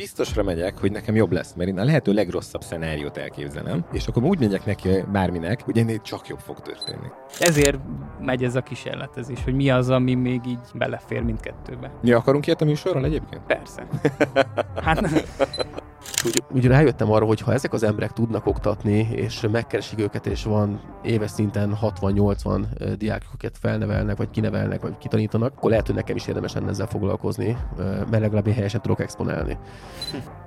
biztosra megyek, hogy nekem jobb lesz, mert én a lehető legrosszabb szenáriót elképzelem, és akkor úgy megyek neki bárminek, hogy ennél csak jobb fog történni. Ezért megy ez a kísérletezés, hogy mi az, ami még így belefér mindkettőbe. Mi akarunk ilyet a műsorral egyébként? Persze. Hát úgy, úgy rájöttem arra, hogy ha ezek az emberek tudnak oktatni, és megkeresik őket, és van éves szinten 60-80 diákokat felnevelnek, vagy kinevelnek, vagy kitanítanak, akkor lehet, hogy nekem is érdemes lenne ezzel foglalkozni, mert legalább én helyesen tudok exponálni.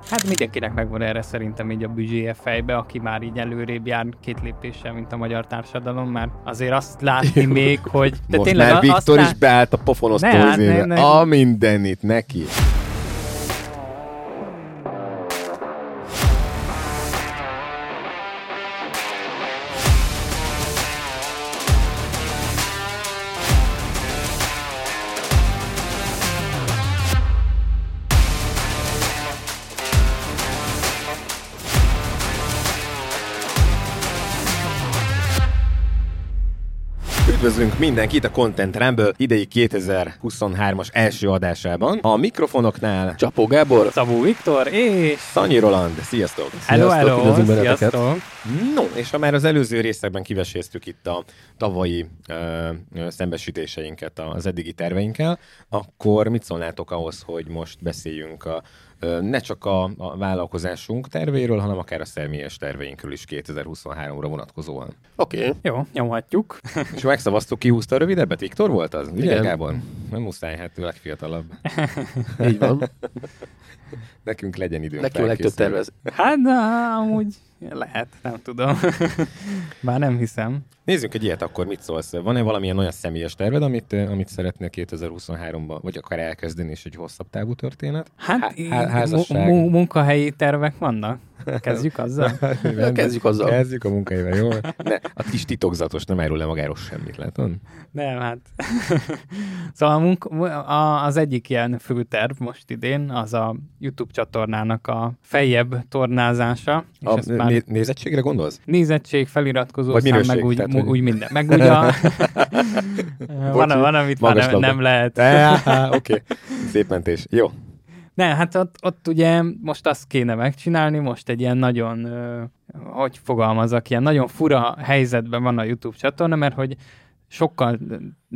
Hát mindenkinek megvan erre szerintem így a büdzséje fejbe, aki már így előrébb jár két lépéssel, mint a magyar társadalom, már azért azt látni még, hogy... De Most tényleg már Viktor is beállt a pofonosztózébe. A mindenit neki. Mindenkit a Content Rumble idei 2023-as első adásában. A mikrofonoknál Csapó Gábor, Szabó Viktor és Szanyi Roland. Sziasztok! Hello, hello! Sziasztok! No, és ha már az előző részekben kiveséztük itt a tavalyi ö, szembesítéseinket az eddigi terveinkkel, akkor mit szólnátok ahhoz, hogy most beszéljünk a ne csak a, a vállalkozásunk tervéről, hanem akár a személyes terveinkről is 2023-ra vonatkozóan. Oké. Okay. Jó, nyomhatjuk. És megszavaztuk, ki húzta a rövidebbet? Viktor volt az? Ugye, Igen. Gábor? Nem muszáj, hát ő legfiatalabb. Így van. Nekünk legyen időnk. Nekünk legtöbb tervez. Hát, de amúgy lehet, nem tudom. Bár nem hiszem. Nézzük egy ilyet akkor, mit szólsz? Van-e valamilyen olyan személyes terved, amit, amit szeretnél 2023-ban, vagy akar elkezdeni, és egy hosszabb távú történet? Hát, Há- házasság. Mu- munkahelyi tervek vannak. Kezdjük azzal? Kezdjük azzal. Kezdjük a munkáival, jó? Ne, a kis titokzatos, nem erről le magáról semmit, látod? Nem, hát. szóval a munk- a, az egyik ilyen főterv most idén, az a YouTube csatornának a fejebb tornázása. A és már... né- nézettségre gondolsz? Nézettség, feliratkozó Vagy szám, meg úgy, tehát, úgy minden. Meg úgy a... van, van, amit már nem, nem lehet. Oké, okay. szép mentés. Jó, ne, hát ott, ott ugye most azt kéne megcsinálni, most egy ilyen nagyon, hogy fogalmazok, ilyen nagyon fura helyzetben van a YouTube csatorna, mert hogy sokkal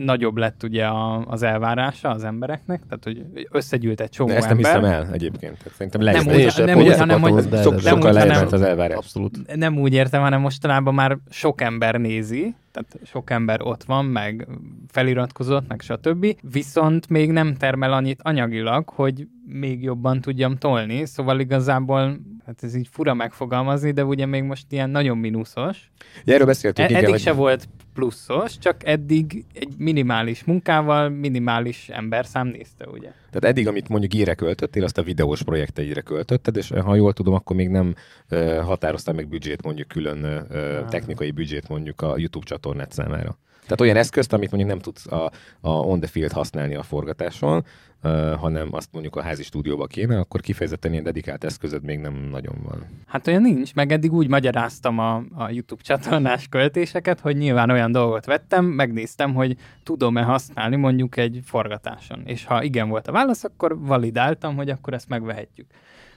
nagyobb lett ugye a, az elvárása az embereknek, tehát hogy összegyűlt egy csomó De ezt nem hiszem el egyébként. Szerintem le nem, úgy, nem úgy, hanem hogy sok, sokkal lejjebb az elvárás. Abszolút. Nem úgy értem, hanem mostanában már sok ember nézi, tehát sok ember ott van, meg feliratkozott, meg stb. Viszont még nem termel annyit anyagilag, hogy még jobban tudjam tolni, szóval igazából hát ez így fura megfogalmazni, de ugye még most ilyen nagyon mínuszos. Ja, erről beszéltünk, e- Eddig igen, se hogy... volt pluszos, csak eddig egy minimális munkával minimális emberszám nézte, ugye? Tehát eddig, amit mondjuk íre költöttél, azt a videós projekteidre költötted, és ha jól tudom, akkor még nem uh, határoztál meg büdzsét, mondjuk külön uh, technikai büdzsét mondjuk a YouTube csatornát számára. Tehát olyan eszközt, amit mondjuk nem tudsz a, a on the field használni a forgatáson, uh, hanem azt mondjuk a házi stúdióba kéne, akkor kifejezetten ilyen dedikált eszközöd még nem nagyon van. Hát olyan nincs, meg eddig úgy magyaráztam a, a YouTube csatornás költéseket, hogy nyilván olyan dolgot vettem, megnéztem, hogy tudom-e használni mondjuk egy forgatáson. És ha igen volt a válasz, akkor validáltam, hogy akkor ezt megvehetjük.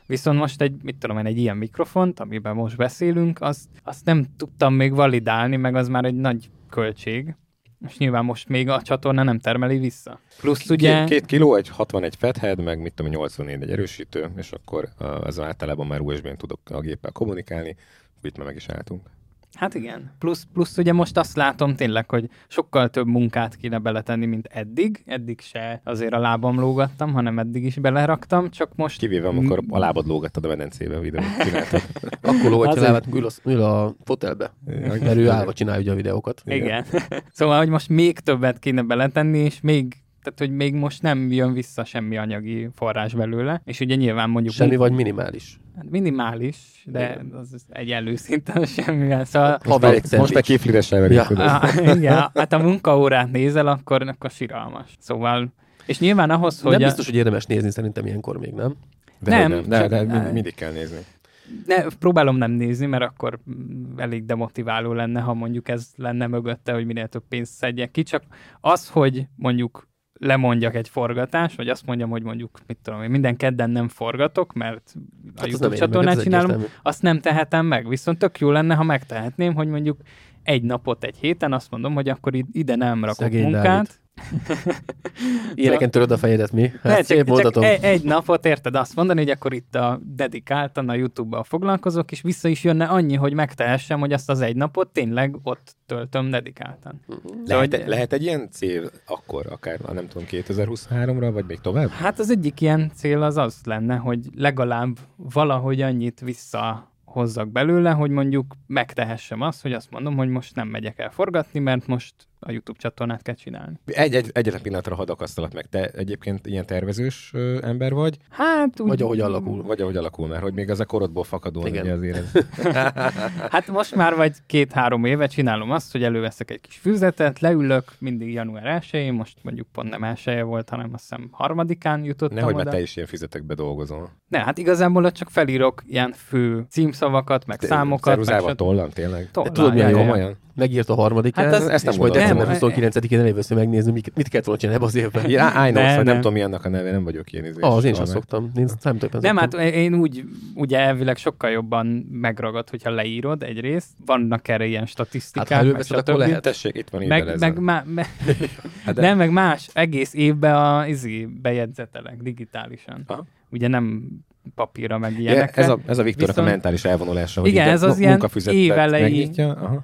Viszont most egy, mit tudom én, egy ilyen mikrofont, amiben most beszélünk, azt, azt nem tudtam még validálni, meg az már egy nagy költség, és nyilván most még a csatorna nem termeli vissza. Plusz ugye... Két, két kiló, egy 61 fethead, meg mit tudom, 84 egy erősítő, és akkor ez általában már USB-n tudok a géppel kommunikálni, itt már meg is álltunk. Hát igen. Plusz, plusz ugye most azt látom tényleg, hogy sokkal több munkát kéne beletenni, mint eddig. Eddig se azért a lábam lógattam, hanem eddig is beleraktam, csak most... Kivéve, amikor a lábad lógattad a medencébe a videót Akkor lógatja a lábát, ül a, ül a fotelbe. Mert ő állva csinálja ugye a videókat. Igen. igen. szóval, hogy most még többet kéne beletenni, és még tehát hogy még most nem jön vissza semmi anyagi forrás belőle, és ugye nyilván mondjuk... Semmi vagy minimális. Hát minimális, de az egy előszinten semmi. Szóval... Most, most, most meg kiflides ja. Igen, hát a munkaórát nézel, akkor, akkor siralmas. Szóval, és nyilván ahhoz, hogy... Nem biztos, hogy érdemes nézni szerintem ilyenkor még, nem? De nem, nem, de, de, de mindig kell nézni. Ne, próbálom nem nézni, mert akkor elég demotiváló lenne, ha mondjuk ez lenne mögötte, hogy minél több pénzt szedjek ki, csak az, hogy mondjuk lemondjak egy forgatást, vagy azt mondjam, hogy mondjuk, mit tudom én, minden kedden nem forgatok, mert a Hát YouTube ez csinálom, azt nem tehetem meg. Viszont tök jó lenne, ha megtehetném, hogy mondjuk egy napot egy héten azt mondom, hogy akkor id- ide nem rakok Szegény munkát. Ilyeneken töröd a fejedet, mi? Ne, Hát csak, szép csak mondatom. egy, egy napot érted azt mondani, hogy akkor itt a dedikáltan a YouTube-bal foglalkozok, és vissza is jönne annyi, hogy megtehessem, hogy azt az egy napot tényleg ott töltöm dedikáltan. Lehet, hogy- lehet egy ilyen cél akkor, akár, nem tudom, 2023-ra, vagy még tovább? Hát az egyik ilyen cél az az lenne, hogy legalább valahogy annyit vissza hozzak belőle, hogy mondjuk megtehessem azt, hogy azt mondom, hogy most nem megyek el forgatni, mert most a YouTube csatornát kell csinálni. Egy, egy, egyetlen pillanatra hadd akasztalak meg. Te egyébként ilyen tervezős ö, ember vagy, Hát úgy, Vagy ahogy alakul. vagy ahogy alakul már, hogy még az a korodból fakadóan Igen. ugye azért ez. Hát most már vagy két-három éve csinálom azt, hogy előveszek egy kis füzetet, leülök mindig január 1 most mondjuk pont nem 1 volt, hanem azt hiszem harmadikán jutottam Nehogy oda. már te is ilyen fizetekbe dolgozol. Ne, hát igazából ott csak felírok ilyen fő címszavakat, meg számokat. meg Ceruzával, stb. tollan, tényleg? Tollal, tudod, milyen. Komolyan? Megírt a harmadikán, Hát az- ezt nem és majd december Nem, 29-én elévőször megnézni, mit, mit kellett volna csinálni ebbe az évben. Ja, I know, Ne, szóval nem nem. tudom, mi annak a neve, nem vagyok ilyen izés. Ah, az én sem valami. szoktam. Én számítógépen Nem, szoktam. hát én úgy, ugye elvileg sokkal jobban megragad, hogyha leírod egyrészt. Vannak erre ilyen statisztikák, Hát, ha előveszed, akkor lehet. Tessék, itt van Meg, ide meg, má, me, Hát de- nem, meg más, egész évben a izi bejegyzetelek digitálisan. Aha. Ugye nem papírra, meg Ja, ilyenekre. ez a, ez a Viktornak Viszont- a mentális elvonulása, hogy Igen, ez az ilyen évelei-.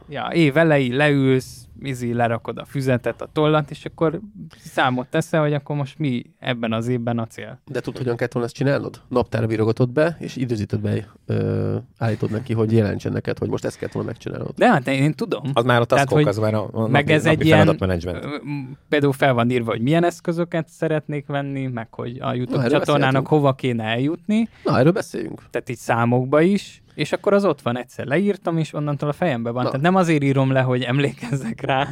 Ja, év elejé leülsz, izi, lerakod a füzetet, a tollat, és akkor számot teszel, hogy akkor most mi ebben az évben a cél. De tudod, hogyan kellett volna ezt csinálnod? Naptárra virogatod be, és időzítődbe ö, állítod neki, hogy jelentsen neked, hogy most ezt kellett volna megcsinálnod. De hát én, én tudom. Az már a Tehát, taskok, hogy az már a, a meg napi, ez napi egy ilyen, például fel van írva, hogy milyen eszközöket szeretnék venni, meg hogy a YouTube Na, csatornának beszéltünk. hova kéne eljutni, Na, erről beszéljünk. tehát így számokba is, és akkor az ott van, egyszer leírtam, és onnantól a fejembe van. Na. Tehát nem azért írom le, hogy emlékezzek rá,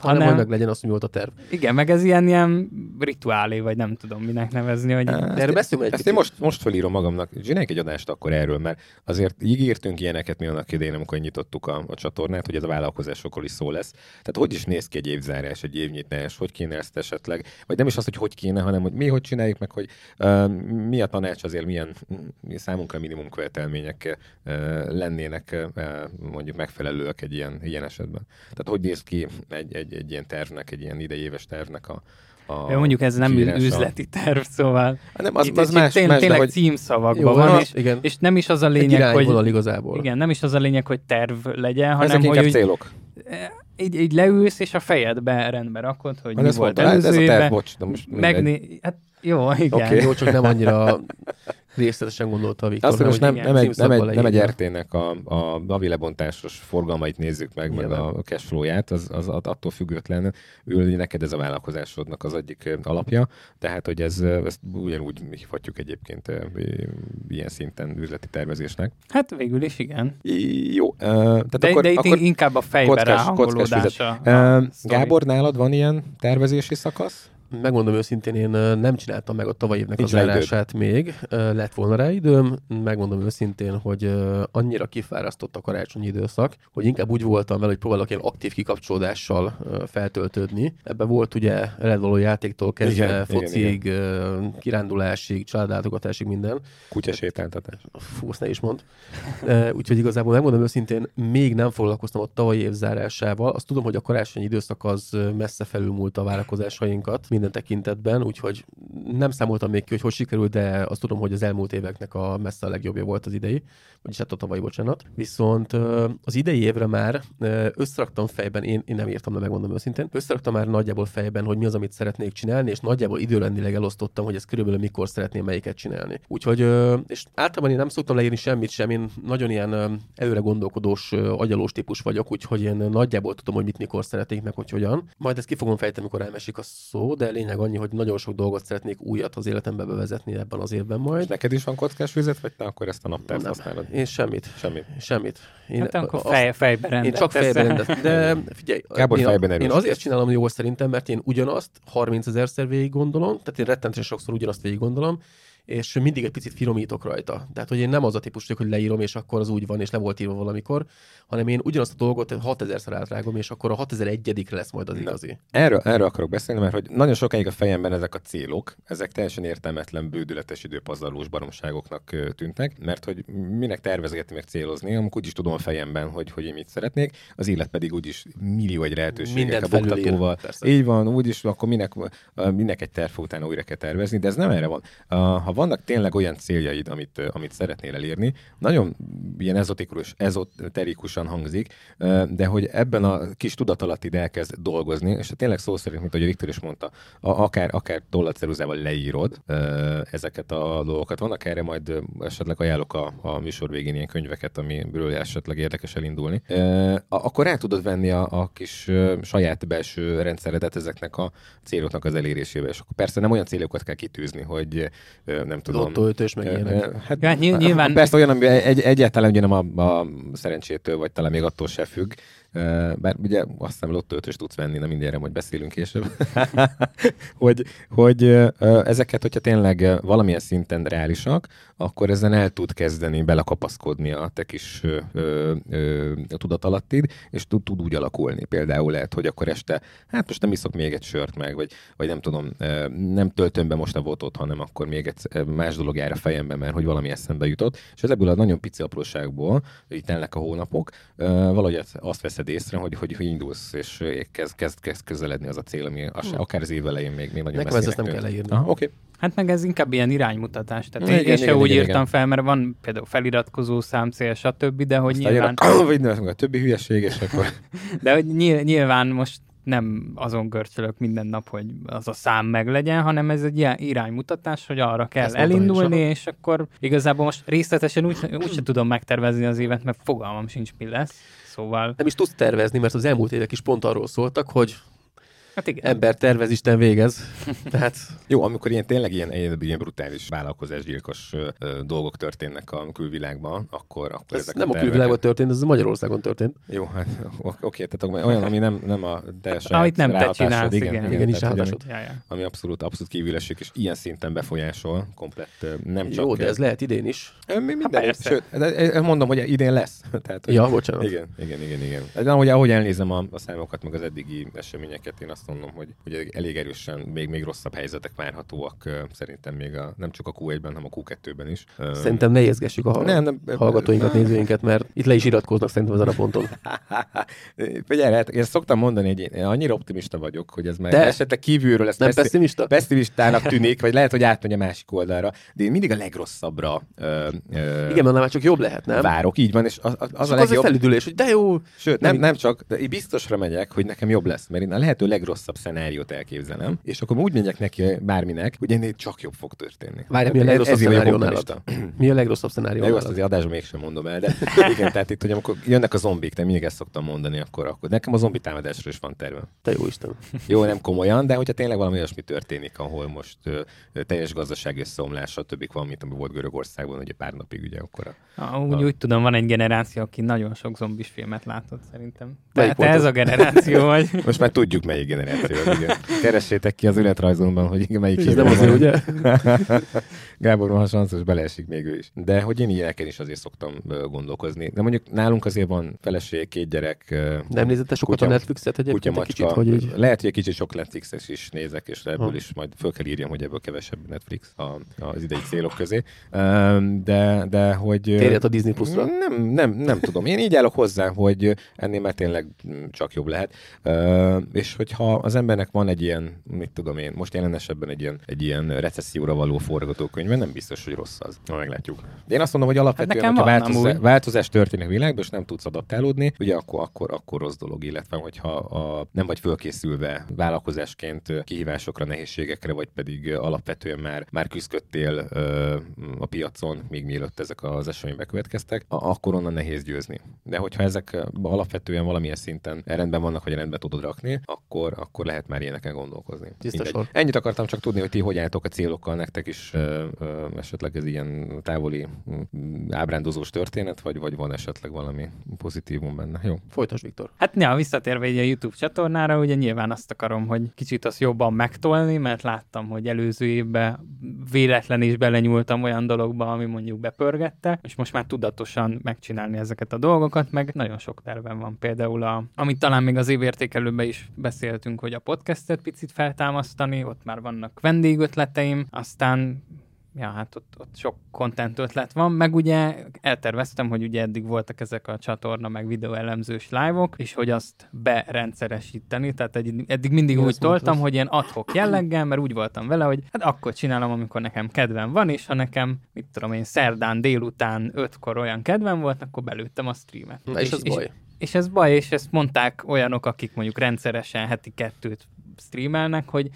Hanem, hanem, hogy meg legyen azt, mi volt a terv. igen, meg ez ilyen, ilyen rituálé, vagy nem tudom minek nevezni, hogy ezt- erről beszéljünk egy Ezt én most, most felírom magamnak. Csináljunk egy adást akkor erről, mert azért ígértünk ilyeneket mi annak idején, amikor nyitottuk a, a csatornát, hogy ez a vállalkozásokról is szó lesz. Tehát hogy is néz ki egy évzárás, egy évnyitás, hogy kéne ezt esetleg, vagy nem is az, hogy hogy kéne, hanem hogy mi hogy csináljuk meg, hogy uh, mi a tanács azért, milyen mm, számunkra minimum követelmények uh, lennének uh, mondjuk megfelelőek egy ilyen, ilyen esetben. Tehát hogy néz ki egy, egy, egy ilyen tervnek, egy ilyen idejéves tervnek a, a mondjuk ez nem kiírása? üzleti terv, szóval Hát Nem, az, itt, az itt más, tény, más tényleg hogy címszavakban Jó, van, és, igen. és nem is az a Egy lényeg, hogy igazából. igen, nem is az a lényeg, hogy terv legyen, ezek hanem hogy inkább úgy, célok. így, így leülsz, és a fejedbe rendbe rakod, hogy Hát mi ez volt volt, ez a előző terv, bocs, de most. Megné... Hát jó, igen. Okay. Jó, csak nem annyira részletesen gondolta a Viktor. Azt, most nem, nem, egy, nem, egy, nem egy. RT-nek a, a navi lebontásos forgalmait nézzük meg, meg Nyilván. a cashflow-ját, az, az attól független ül neked ez a vállalkozásodnak az egyik alapja, tehát hogy ez, ezt ugyanúgy hívhatjuk egyébként ilyen szinten üzleti tervezésnek. Hát végül is igen. Jó, tehát De, akkor, de itt akkor inkább a fejbe kockás- sztori. Gábor, nálad van ilyen tervezési szakasz? Megmondom őszintén, én nem csináltam meg a tavaly évnek Nincs az zárását még. Lett volna rá időm. Megmondom őszintén, hogy annyira kifárasztott a karácsonyi időszak, hogy inkább úgy voltam vele, hogy próbálok ilyen aktív kikapcsolódással feltöltődni. Ebben volt ugye eredvaló játéktól kezdve Igen, igen, fociig, ö, kirándulásig, családlátogatásig minden. Kutyasétáltatás. Fú, azt ne is mond. Úgyhogy igazából megmondom őszintén, még nem foglalkoztam a tavalyi év zárásával. Azt tudom, hogy a karácsonyi időszak az messze felülmúlta a várakozásainkat minden tekintetben, úgyhogy nem számoltam még ki, hogy hogy sikerült, de azt tudom, hogy az elmúlt éveknek a messze a legjobbja volt az idei, vagyis hát a tavalyi, bocsánat. Viszont az idei évre már összeraktam fejben, én, én nem írtam le, megmondom őszintén, összeraktam már nagyjából fejben, hogy mi az, amit szeretnék csinálni, és nagyjából időrendileg elosztottam, hogy ez körülbelül mikor szeretném melyiket csinálni. Úgyhogy, és általában én nem szoktam leírni semmit sem, én nagyon ilyen előre gondolkodós, agyalós típus vagyok, úgyhogy én nagyjából tudom, hogy mit mikor szeretnék, meg hogy hogyan. Majd ezt ki fogom fejteni, amikor elmesik a szó, de lényeg annyi, hogy nagyon sok dolgot szeretnék újat az életembe bevezetni ebben az évben És majd. neked is van kockás vizet, vagy te akkor ezt a naptárt Nem. használod? Én semmit. Semmit. Semmit. Én Hát akkor fej, fejbe én rendet csak fejben rendet. De figyelj, Gábor én, fejben én erős. azért csinálom jól szerintem, mert én ugyanazt 30 ezerszer végig gondolom, tehát én rettentően sokszor ugyanazt végig gondolom, és mindig egy picit finomítok rajta. Tehát, hogy én nem az a típus vagyok, hogy leírom, és akkor az úgy van, és le volt írva valamikor, hanem én ugyanazt a dolgot 6000-szer átrágom, és akkor a 6001-re lesz majd az igazi. Erről, erről akarok beszélni, mert hogy nagyon sokáig a fejemben ezek a célok, ezek teljesen értelmetlen, bődületes időpazarlós baromságoknak tűntek, mert hogy minek tervezgetni, meg célozni, amikor úgyis tudom a fejemben, hogy, hogy én mit szeretnék, az élet pedig úgyis millió egy lehetőséget a persze. Így van, úgyis akkor minek, minek egy terv utána újra kell tervezni, de ez nem erre van. Uh, Ha vannak tényleg olyan céljaid, amit, amit szeretnél elérni, nagyon ilyen ezotikus, ezoterikusan hangzik, de hogy ebben a kis tudatalattid elkezd dolgozni, és tényleg szó szerint, mint ahogy Viktor is mondta, akár, akár tollatceruzával leírod ezeket a dolgokat. Vannak erre majd esetleg ajánlok a, a műsor végén ilyen könyveket, amiről esetleg érdekes elindulni. Akkor el tudod venni a, a kis saját belső rendszeredet ezeknek a céloknak az elérésébe. És akkor persze nem olyan célokat kell kitűzni, hogy nem tudom. Lottóötös, meg ilyenek. Hát, Ja, ny- nyilván- Persze olyan, ami egy, egyáltalán ugye nem a, a szerencsétől, vagy talán még attól se függ. Bár ugye azt hiszem lottóötös tudsz venni, nem mindenre majd beszélünk később. hogy, hogy ezeket, hogyha tényleg valamilyen szinten reálisak, akkor ezen el tud kezdeni belekapaszkodni a te kis ö, tudatalatid, és tud, tud úgy alakulni. Például lehet, hogy akkor este, hát most nem iszok még egy sört meg, vagy, vagy nem tudom, nem töltöm be most a votot, hanem akkor még egy más dolog jár a fejembe, mert hogy valami eszembe jutott. És ezekből a nagyon pici apróságból, így telnek a hónapok, valahogy azt- azt veszed észre, hogy, hogy, hogy indulsz, és kezd, kezd, kezd közeledni az a cél, ami az, akár az év elején még, még nagyon Nekem ezt messzinek nem kell leírni. Aha, oké. Hát meg ez inkább ilyen iránymutatás. Tehát Igen, én, én se igen, úgy igen, írtam igen. fel, mert van például feliratkozó számcél, stb., de hogy Aztán nyilván, jön a, többi hülyeség, és akkor de hogy nyil- nyilván most nem azon görcsölök minden nap, hogy az a szám meglegyen, hanem ez egy ilyen iránymutatás, hogy arra kell Ezt elindulni, és akkor igazából most részletesen úgy, úgy sem tudom megtervezni az évet, mert fogalmam sincs, mi lesz. Szóval, Nem is tudsz tervezni, mert az elmúlt évek is pont arról szóltak, hogy hát igen. ember tervez, Isten végez. Tehát Jó, amikor ilyen tényleg ilyen, ilyen, ilyen brutális vállalkozásgyilkos ö, dolgok történnek a külvilágban, akkor, akkor ez ezek nem a tervek- külvilágban történt, ez Magyarországon történt. Jó, hát oké, tehát olyan, ami nem, nem a te saját Amit nem te csinálsz, igen. Igen, tehát, is hogy ami, ráhatásod. Ja, ja. ami abszolút, abszolút kívül esik, és ilyen szinten befolyásol, komplett, nem csak... Jó, de ez lehet idén is. Mi- Minden, persze. sőt, mondom, hogy idén lesz. Tehát, hogy- Ja, bocsánat. Igen, igen, igen, igen. De ahogy, ahogy elnézem a, a számokat, meg az eddigi eseményeket, én azt mondom, hogy, hogy elég erősen még, még rosszabb helyzetek várhatóak szerintem még a, nem csak a Q1-ben, hanem a Q2-ben is. Szerintem ne érzgessük a Nem, nem. hallgatóinkat, nézőinket, mert itt le is iratkoznak szerintem ezen a ponton. Figyelj, hát én szoktam mondani, hogy én annyira optimista vagyok, hogy ez már De- esetleg kívülről lesz Nem pessimista? pessimistának tűnik, vagy lehet, hogy átmegy a másik oldalra, de én mindig a legrosszabbra ö, ö, Igen, mert már csak jobb lehet, nem? várok. Így van, és az, az, az a a az legjobb. felüdülés, hogy de jó. Sőt, nem, Nem- nem csak, de én biztosra megyek, hogy nekem jobb lesz, mert én a lehető legrosszabb szenáriót elképzelem, és akkor úgy megyek neki bárminek, hogy ennél csak jobb fog történni. Várj, mi a legrosszabb szenárió nálad? Mi a legrosszabb szenárió jó, azt az adásban mégsem mondom el, de igen, tehát itt, hogy amikor jönnek a zombik, de mindig ezt szoktam mondani, akkor, akkor nekem a zombi támadásról is van terve. Te jó Isten. Jó, nem komolyan, de hogyha tényleg valami olyasmi történik, ahol most ö, ö, teljes gazdasági összeomlás, stb. van, mint ami volt Görögországban, ugye pár napig, ugye akkor a Ah, Úgy, úgy tudom, van egy generáció, aki nagyon sok zombis filmet látott szerintem. Te, Melyik te volt ez a generáció vagy. Most már tudjuk, melyik generáció. Igen. Keressétek ki az életrajzomban, hogy melyik Ez nem az, évben van. ugye? Gábor van sanszos, beleesik még ő is. De hogy én ilyeneken is azért szoktam gondolkozni. De mondjuk nálunk azért van feleség, két gyerek. Nem nézette sokat Kutya- a Netflixet egyébként egy Kutyamacska. kicsit, hogy így... Lehet, hogy egy kicsit sok Netflixes is nézek, és ebből Ha. is majd föl kell írjam, hogy ebből kevesebb Netflix a, az idei célok közé. De, de hogy... Térjet a Disney Plus-ra. Nem, nem, nem tudom. Én így állok hozzá, hogy ennél már tényleg csak jobb lehet. És hogyha az embernek van egy ilyen, mit tudom én, most jelen esetben egy ilyen, egy ilyen recesszióra való forgatókönyve, nem biztos, hogy rossz az. Na, meglátjuk. De én azt mondom, hogy alapvetően, nekem hogyha van változás, változás történik a világban, és nem tudsz adaptálódni, ugye akkor, akkor, akkor rossz dolog, illetve hogyha a, nem vagy fölkészülve vállalkozásként kihívásokra, nehézségekre, vagy pedig alapvetően már, már küzdöttél ö, a piacon, még mielőtt ezek az események bekövetkeztek, akkor onnan nehéz győzni. De hogyha ezek alapvetően valamilyen szinten rendben vannak, vagy rendben tudod rakni, akkor, akkor lehet már ilyeneken gondolkozni. Ennyit akartam csak tudni, hogy ti hogy álltok a célokkal, nektek is ö, ö, esetleg ez ilyen távoli mm, ábrándozós történet, vagy, vagy van esetleg valami pozitívum benne. Jó. Folytasd, Viktor. Hát ja, visszatérve így a YouTube csatornára, ugye nyilván azt akarom, hogy kicsit azt jobban megtolni, mert láttam, hogy előző évben véletlen is belenyúltam olyan dologba, ami mondjuk bepörgette, és most már tudatosan megcsinálni ezeket a dolgokat, meg nagyon sok tervem van. Például, a, amit talán még az évértékelőben is beszéltünk, hogy a podcastet picit feltámasztani, ott már vannak vendégötleteim, aztán ja, hát ott, ott sok content ötlet van, meg ugye elterveztem, hogy ugye eddig voltak ezek a csatorna, meg videóelemzős live-ok, és hogy azt berendszeresíteni, tehát egy, eddig mindig Igen, úgy mondtad. toltam, hogy ilyen adhok jelleggel, mert úgy voltam vele, hogy hát akkor csinálom, amikor nekem kedvem van, és ha nekem, mit tudom én, szerdán délután ötkor olyan kedvem volt, akkor belőttem a streamet. Na, és ez baj. És ez baj, és ezt mondták olyanok, akik mondjuk rendszeresen heti kettőt streamelnek, hogy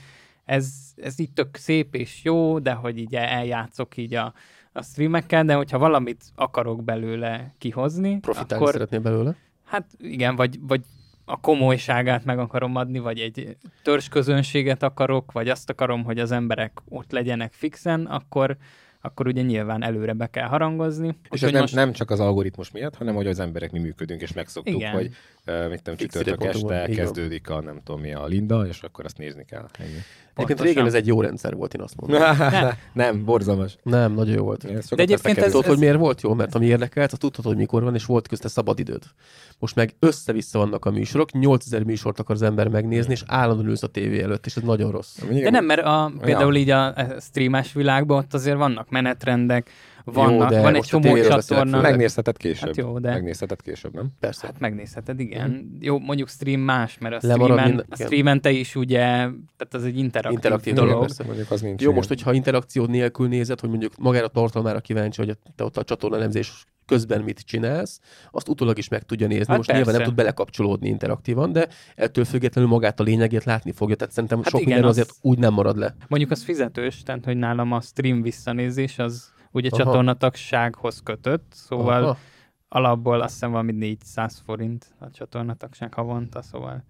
ez, ez így tök szép és jó, de hogy így eljátszok így a, a streamekkel, de hogyha valamit akarok belőle kihozni, Profitálni akkor szeretnél belőle. hát igen, vagy, vagy a komolyságát meg akarom adni, vagy egy törzsközönséget akarok, vagy azt akarom, hogy az emberek ott legyenek fixen, akkor, akkor ugye nyilván előre be kell harangozni. És ez nem, most- nem csak az algoritmus miatt, hanem hogy az emberek mi működünk, és megszoktuk, Igen. hogy uh, mit tudom, csütörtök este kezdődik a nem tudom mi a Linda, és akkor azt nézni kell. Ennyi. Egyébként régen ez egy jó rendszer volt, én azt mondom. nem, borzalmas. Nem, nagyon jó volt. De egyébként ez- Tudod, hogy miért volt jó? Mert ami érdekelt, azt tudtad, hogy mikor van, és volt közte szabad időd. Most meg össze-vissza vannak a műsorok, 8000 műsort akar az ember megnézni, és állandóan ülsz a tévé előtt, és ez nagyon rossz. De nem, mert a, például így a a streames világban ott azért vannak menetrendek, vannak, de van egy csomó csatorna. Megnézheted később. Hát jó, de- Megnézheted később, nem? Persze. Hát megnézheted, igen. Jó, mondjuk stream más, mert a streamen, minden- a igen. streamen te is ugye, tehát az egy interaktív, Interaktív dolog. dolog, persze. Mondjuk az nincs. Jó, igen. most, hogyha interakciód nélkül nézed, hogy mondjuk magára a tartalmára kíváncsi, hogy te ott a csatorna elemzés közben mit csinálsz, azt utólag is meg tudja nézni. Hát most nyilván nem persze. tud belekapcsolódni interaktívan, de ettől függetlenül magát a lényegét látni fogja. Tehát szerintem Hát sok igen, minden az- azért úgy nem marad le. Mondjuk az fizetős, tehát hogy nálam a stream visszanézés az ugye Aha. csatornatagsághoz kötött, szóval Aha. alapból azt hiszem valami 400 forint a csatornatagság havonta, szóval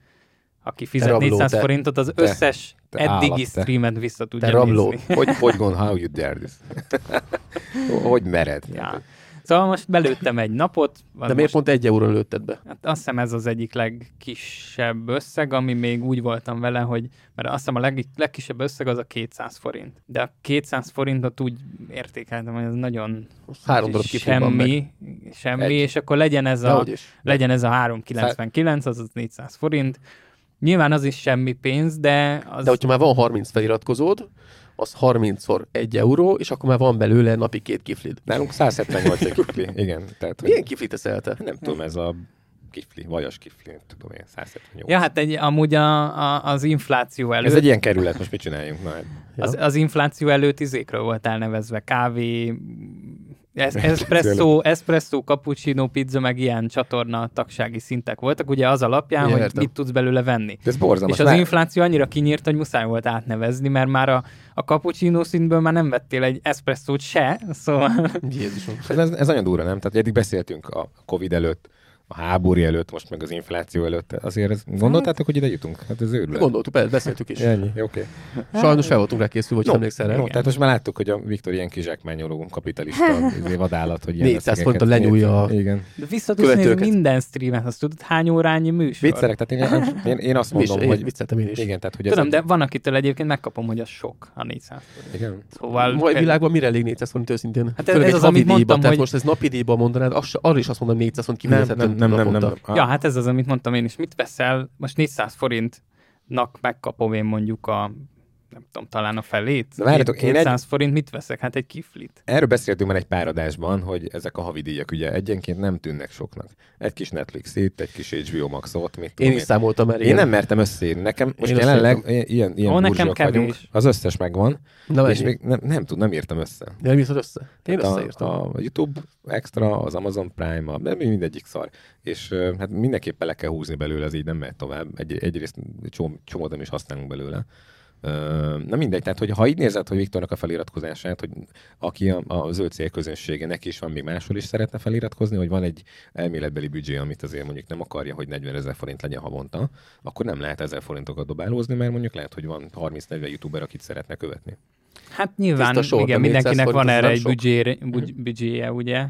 aki fizet rabló, 400 te- forintot, az te- összes te eddigi állat, te. streamet vissza tudja rabló. nézni. Hogy, hogy gond, how you dare this? hogy mered? Ja. Szóval most belőttem egy napot. De miért most, pont egy euró lőtted be? Hát azt hiszem ez az egyik legkisebb összeg, ami még úgy voltam vele, hogy mert azt hiszem a leg, legkisebb összeg az a 200 forint. De a 200 forintot úgy értékeltem, hogy ez nagyon Három darab semmi, semmi Egy. és akkor legyen ez a, legyen ez a 399, azaz 400 forint. Nyilván az is semmi pénz, de az... De hogyha már van 30 feliratkozód, az 30-szor 1 euró, és akkor már van belőle napi két kiflid. Nálunk 178 egy kifli. Igen. Tehát, hogy Milyen kiflit teszelte? nem tudom, ez a kifli, vajas kifli, nem tudom én, 178. Ja, hát egy, amúgy a, a, az infláció előtt... Ez egy ilyen kerület, most mit csináljunk? Na, hát. Az, az infláció előtt izékről volt elnevezve. Kávé, es, espresso, espresso, cappuccino, pizza, meg ilyen csatorna tagsági szintek voltak, ugye az alapján, Ja, hogy értem. mit tudsz belőle venni. De ez borzalmas. és az infláció annyira kinyírt, hogy muszáj volt átnevezni, mert már a, a cappuccino szintből már nem vettél egy espresszót se, szóval Jézusom. Ez, ez, ez nagyon durva, nem? Tehát eddig beszéltünk a Covid előtt, a háború előtt, most meg az infláció előtt. Azért ez, gondoltátok, hogy ide jutunk? Hát ez őrület. Gondoltuk, be- beszéltük is. Ennyi, oké. Sajnos fel voltunk rá készülve, hogy No, emlékszel rá. No, tehát most már láttuk, hogy a Viktor ilyen kizsákmányoló kapitalista izé vadállat, hogy ilyen 400 összegeket forinton lenyúlja a- Igen. de vissza tudsz nézni minden streamet, azt tudod, hány órányi műsor? Viccelek, tehát én, én, én azt is, mondom, én hogy... vicceltem én is. Igen, tehát hogy Tudom, ez de van, akitől egyébként megkapom, hogy az sok, a 400 forint. Igen. Szóval... Mai világban mire elég 400 forint őszintén? Hát ez- ez az, amit mondtam, hogy- most ez napi díjba mondanád, arra is azt mondom 400 forint Nem, nem, nem, nem, nem. Ja, hát ez az, amit mondtam én is. Mit veszel? Most 400 forintnak megkapom én mondjuk a nem tudom, talán a felét. De várjatok, én 200 forint mit veszek? Hát egy kiflit. Erről beszéltünk már egy pár adásban, hogy ezek a havidíjak ugye egyenként nem tűnnek soknak. Egy kis Netflix itt, egy kis HBO Maxot, mit tudom Én is számoltam már. Én igen. nem mertem összeírni. Nekem most Én jelenleg összeírtam. ilyen, ilyen Ó, nekem kevés. vagyunk. Az összes megvan, Na, és még nem, nem tud, nem írtam össze. Nem írtad össze? Én Tehát összeírtam. a, a YouTube Extra, az Amazon Prime, a, de mindegyik szar. És hát mindenképp le kell húzni belőle, ez így nem mehet tovább. Egy, egyrészt csomó, csomót nem is használunk belőle. Na mindegy, tehát hogy ha így nézed, hogy Viktornak a feliratkozását, hogy aki a, a zöld célközönsége, neki is van még máshol is szeretne feliratkozni, hogy van egy elméletbeli büdzsé, amit azért mondjuk nem akarja, hogy 40 ezer forint legyen havonta, akkor nem lehet ezer forintokat dobálózni, mert mondjuk lehet, hogy van 30-40 youtuber, akit szeretne követni. Hát nyilván, sor, igen, de mindenkinek 400 van erre egy sok. büdzsére, büdzs, büdzséje, ugye?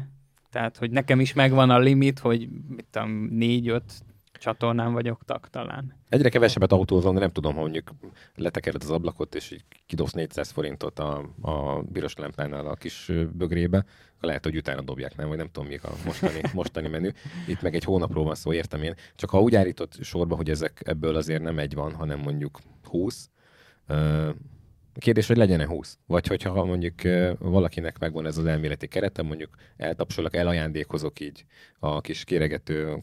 Tehát, hogy nekem is megvan a limit, hogy mit tudom, négy-öt csatornán vagyok tag talán. Egyre kevesebbet autózom, de nem tudom, ha mondjuk letekered az ablakot, és így kidobsz 400 forintot a, a piros lámpánál a kis bögrébe, lehet, hogy utána dobják, nem? Vagy nem tudom, mi a mostani, mostani menü. Itt meg egy hónapról van szó, értem én. Csak ha úgy állított sorba, hogy ezek ebből azért nem egy van, hanem mondjuk 20, ö, Kérdés, hogy legyen-e 20? Vagy hogyha mondjuk valakinek megvan ez az elméleti kerete, mondjuk eltapsolok, elajándékozok így a kis kéregető,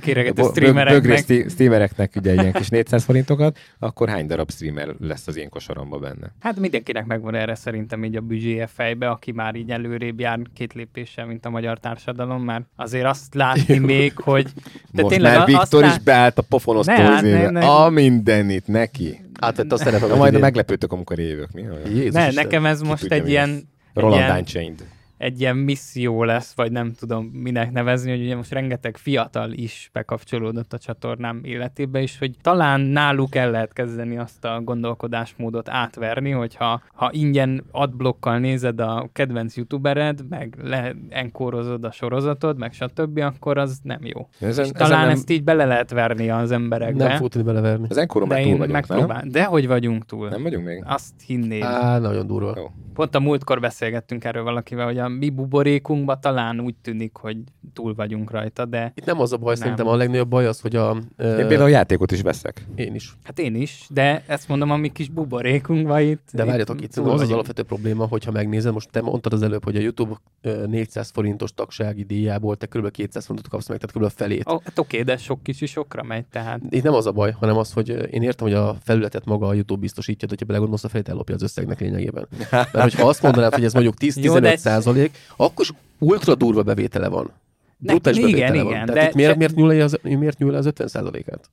Kéregető streamereknek. streamereknek ugye ilyen kis 400 forintokat, akkor hány darab streamer lesz az én kosaramba benne? Hát mindenkinek megvan erre szerintem így a büdzséje fejbe, aki már így előrébb jár két lépéssel, mint a magyar társadalom, már azért azt látni még, hogy de Most tényleg már Viktor azt is beállt a pofonosztó Ne, hát, izébe. ne, ne. A mindenit neki. Átvette a szerepet. Majd meglepődtök, amikor évök, mi? Olyan? Jézus ne, Isten. nekem ez most egy ilyen, Roland ilyen Unchained. Egy ilyen misszió lesz, vagy nem tudom minek nevezni, hogy ugye most rengeteg fiatal is bekapcsolódott a csatornám életébe, és hogy talán náluk el lehet kezdeni azt a gondolkodásmódot átverni, hogyha ha ingyen adblokkal nézed a kedvenc youtubered, meg le enkórozod a sorozatod, meg stb., akkor az nem jó. Ezen, És talán nem, ezt így bele lehet verni az emberekbe. Nem fog tudni beleverni. az enkoron de már túl vagyunk, nem? megpróbálom. De hogy vagyunk túl? Nem vagyunk még? Azt hinnéd. Á, nagyon durva. Jó. Pont a múltkor beszélgettünk erről valakivel, hogy a mi buborékunkban talán úgy tűnik, hogy túl vagyunk rajta, de Itt nem az a baj, Nem. szerintem a legnagyobb baj az, hogy a... Én ö, például játékot is veszek. én is. hát én is, de ezt mondom, a mi kis buborékunkban itt. De várjatok, itt túl az az alapvető probléma, hogyha megnézed, most te mondtad az előbb, hogy a YouTube ö, 400 forintos tagsági díjából te kb. 200 forintot kapsz meg, tehát kb. a felét. Ó, hát oké, de sok kicsi sokra megy, tehát. Itt nem az a baj, hanem az, hogy én értem, hogy a felületet maga a YouTube biztosítja, de hogyha belegondolsz, a felét ellopja az összegnek lényegében. Mert hogyha azt mondanád, hogy ez mondjuk Jó, 10-15 de- százalék, akkor is ultra durva bevétele van. Brutális igen, bevétele van. igen, Tehát de- miért, de- miért, nyúl az, miért nyúl az 50 százalékát?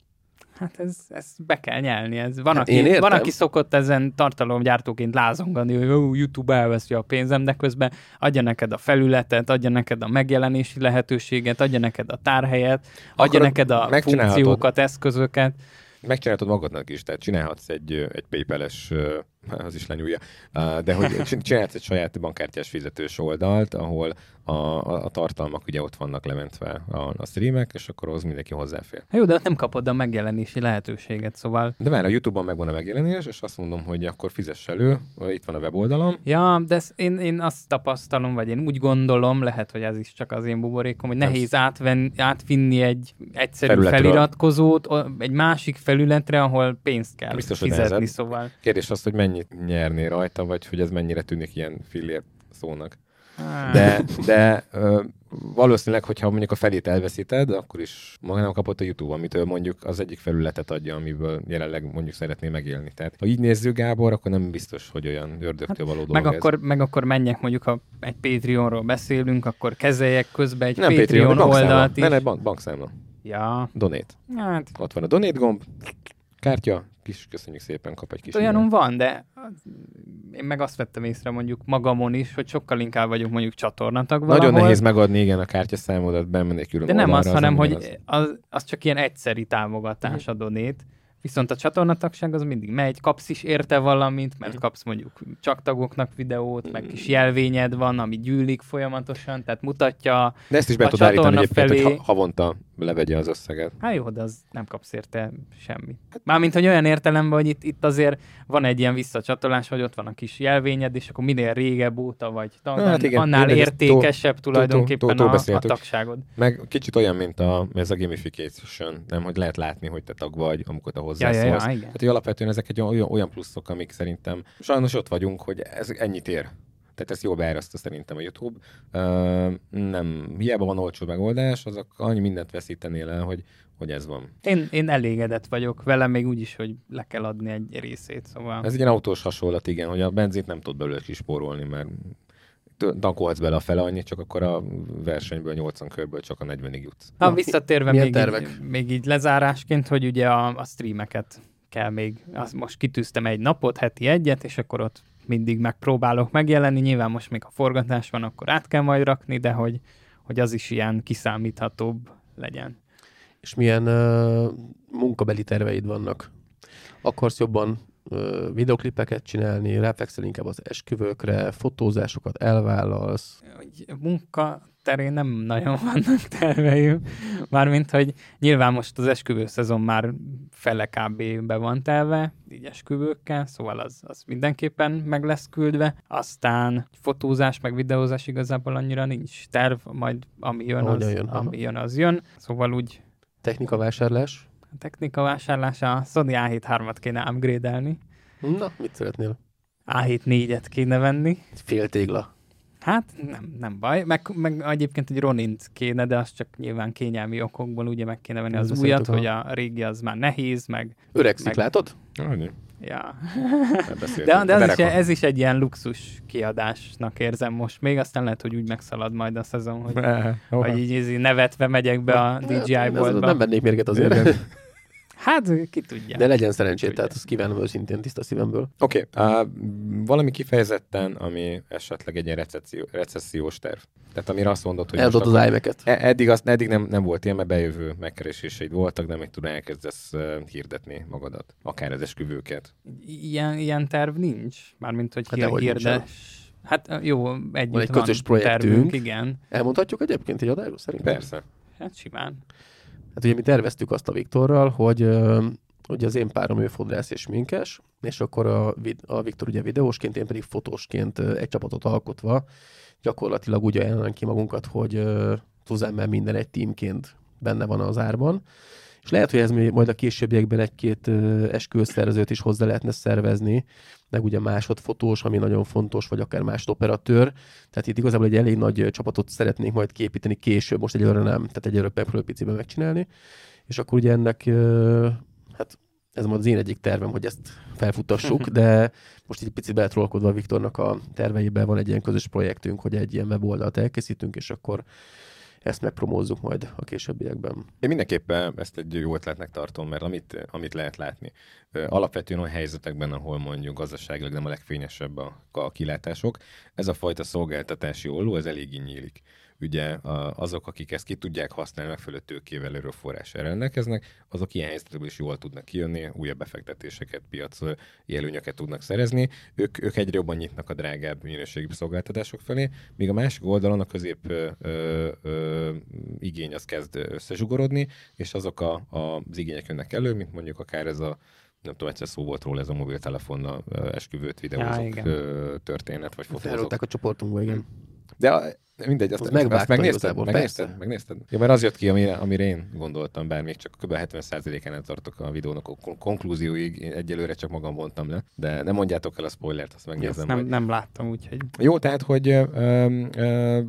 Hát ez, ez be kell nyelni. Ez van, Hát aki, van, aki szokott ezen tartalomgyártóként lázongani, hogy ó, YouTube elveszi a pénzem, de közben adja neked a felületet, adja neked a megjelenési lehetőséget, adja neked a tárhelyet, adja Akkor neked a funkciókat, eszközöket. Megcsinálhatod magadnak is, tehát csinálhatsz egy, egy PayPal-es, ö, az is lenyúlja, de hogy csin- csinálhatsz egy saját bankkártyás fizetős oldalt, ahol a, a, a tartalmak ugye ott vannak lementve a, a streamek, és akkor ahhoz mindenki hozzáfér. Jó, de ott nem kapod a megjelenési lehetőséget, szóval De már a Youtube-on megvan a megjelenés, és azt mondom, hogy akkor fizess elő, itt van a weboldalam, Ja, de én, én azt tapasztalom, vagy én úgy gondolom, lehet, hogy ez is csak az én buborékom, hogy nehéz átven, átvinni egy egyszerű Felületről. feliratkozót egy másik felületre, ahol pénzt kell Biztos, fizetni, nehezebb. szóval. Kérdés az, hogy mennyit nyerné rajta, vagy hogy ez mennyire tűnik ilyen fillér szónak. De, de ö, valószínűleg, hogyha mondjuk a felét elveszíted, akkor is maga nem kapott a YouTube, amitől mondjuk az egyik felületet adja, amiből jelenleg mondjuk szeretné megélni. Tehát ha így nézzük, Gábor, akkor nem biztos, hogy olyan ördögtől való dolog meg ez. akkor, meg akkor menjek, mondjuk, ha egy Patreonról beszélünk, akkor kezeljek közben egy nem Patreon, Patreon, oldalt is. Ne, ne, bank, bankszámla. Ja, Donate. hát Ott van a donate gomb, kártya, kis, köszönjük szépen, kap egy kis olyanom van, de az- én meg azt vettem észre mondjuk magamon is, hogy sokkal inkább vagyunk mondjuk csatornatag valahol. Nagyon nehéz megadni, igen, a kártyaszámodat, bemenni külön De nem az, oldalra, hanem nem hogy ugyanaz. az, az csak ilyen egyszeri támogatás a donét. Viszont a csatornatagság az mindig megy, kapsz is érte valamit, mert kapsz mondjuk csak tagoknak videót, meg kis jelvényed van, ami gyűlik folyamatosan, tehát mutatja. De ezt is be tud állítani csatorna egyébként, felé- hogy ha- havonta levegye az összeget. Hát jó, de az nem kapsz érte semmit. Mármint, hogy olyan értelemben, hogy itt, itt azért van egy ilyen visszacsatolás, hogy ott van a kis jelvényed, és akkor minél régebb óta vagy tag, Hát igen, annál értékesebb tulajdonképpen a, a tagságod. Meg kicsit olyan, mint a, ez a gamification, nem, hogy lehet látni, hogy te tag vagy, amikor te Ja, hozzászólsz. ja, ja, igen. Hát, hogy alapvetően ezek egy olyan, olyan pluszok, amik szerintem sajnos ott vagyunk, hogy ez ennyit ér. Tehát ezt jól beáraszta szerintem a YouTube. Uh, nem, hiába van olcsó megoldás, azok annyi mindent veszítenél el, hogy, hogy ez van. Én, én elégedett vagyok vele, még úgy is, hogy le kell adni egy részét, szóval... Ez egy ilyen autós hasonlat, igen, hogy a benzint nem tud belőle kispórolni, mert tankolhatsz bele a fele annyit, csak akkor a versenyből 80 körből csak a 40-ig jutsz. Na, Na, visszatérve milyen még tervek? így, még így lezárásként, hogy ugye a, a streameket kell még, az most kitűztem egy napot, heti egyet, és akkor ott mindig megpróbálok megjelenni. Nyilván most még a forgatás van, akkor át kell majd rakni, de hogy, hogy az is ilyen kiszámíthatóbb legyen. És milyen uh, munkabeli terveid vannak? Akarsz jobban videoklipeket csinálni, ráfekszel inkább az esküvőkre, fotózásokat elvállalsz? Munka terén nem nagyon vannak terveim. Mármint, hogy nyilván most az esküvő szezon már fele kb. be van telve, így esküvőkkel, szóval az, az mindenképpen meg lesz küldve. Aztán fotózás, meg videózás igazából annyira nincs terv, majd ami jön, az, jön, ami jön, az jön. Szóval úgy... Technikavásárlás? A technikavásárlás a Sony A7 3-at kéne upgrade-elni. Na, mit szeretnél? A7 4-et kéne venni. Fél tégla. Hát nem, nem baj. Meg, meg egyébként egy Ronint kéne, de az csak nyilván kényelmi okokból ugye meg kéne venni az újat, hogy a régi az már nehéz, meg... Öregszik, meg... látod? Annyi. Ja. de, de az is, ez is egy ilyen luxus kiadásnak érzem most még, aztán lehet, hogy úgy megszalad majd a szezon, hogy, hogy így, nevetve megyek be a DJI boltba. Nem vennék mérget azért. Hát, ki tudja. De legyen szerencsét, tehát azt kívánom őszintén tiszta szívemből. Oké, okay, uh, valami kifejezetten, ami esetleg egy ilyen recesszió, recessziós terv. Tehát amire azt mondod, hogy... Eldod az iMac-et. E- eddig, azt, eddig nem, nem volt ilyen, mert bejövő megkereséseid voltak, de még tudom, elkezdesz uh, hirdetni magadat. Akár az esküvőket. Ilyen, ilyen terv nincs. Mármint, hogy hát hirdes. Hát jó, együtt van egy közös van projektünk. Tervünk, igen. Elmondhatjuk egyébként egy adásról szerintem? Persze. Hát simán. Hát ugye mi terveztük azt a Viktorral, hogy ugye az én párom ő fodrász és minkes, és akkor a, a Viktor ugye videósként, én pedig fotósként egy csapatot alkotva gyakorlatilag úgy ajánlani ki magunkat, hogy Tuzemmel minden egy teamként benne van az árban. És lehet, hogy ez majd a későbbiekben egy-két esküvőszervezőt is hozzá lehetne szervezni, meg ugye másodfotós, ami nagyon fontos, vagy akár másodoperatőr. Tehát itt igazából egy elég nagy csapatot szeretnénk majd képíteni később, most egyelőre nem, tehát egyelőre megpróbáljuk piciben megcsinálni. És akkor ugye ennek, hát ez az én egyik tervem, hogy ezt felfutassuk, de most egy picit beletrolkodva Viktornak a terveiben van egy ilyen közös projektünk, hogy egy ilyen weboldalt elkészítünk, és akkor ezt megpromózzuk majd a későbbiekben. Én mindenképpen ezt egy jó ötletnek tartom, mert amit, amit lehet látni, alapvetően olyan helyzetekben, ahol mondjuk gazdaságilag nem a legfényesebb a, a kilátások, ez a fajta szolgáltatási olló, ez eléggé nyílik ugye azok, akik ezt ki tudják használni, megfelelő tőkével erőforrással rendelkeznek, azok ilyen helyzetekből is jól tudnak kijönni, újabb befektetéseket, piac előnyöket tudnak szerezni. Ők, ők egyre jobban nyitnak a drágább minőségi szolgáltatások felé, míg a másik oldalon a közép ö, ö, ö, igény az kezd összezsugorodni, és azok a, a, az igények jönnek elő, mint mondjuk akár ez a nem tudom, egyszer szó volt róla ez a mobiltelefonnal esküvőt videózók ja, történet, vagy fotózók. a csoportunkba, igen. De Mindegy, azt, azt, azt megnézted, megnézted, megnézted? Ja, mert az jött ki, amire, amire én gondoltam, bár még csak kb. 70%-án tartok a videónak a konklúzióig, én egyelőre csak magam mondtam le, de nem mondjátok el a spoilert, azt megnézem. nem, nem láttam, úgyhogy... Jó, tehát, hogy ö, ö,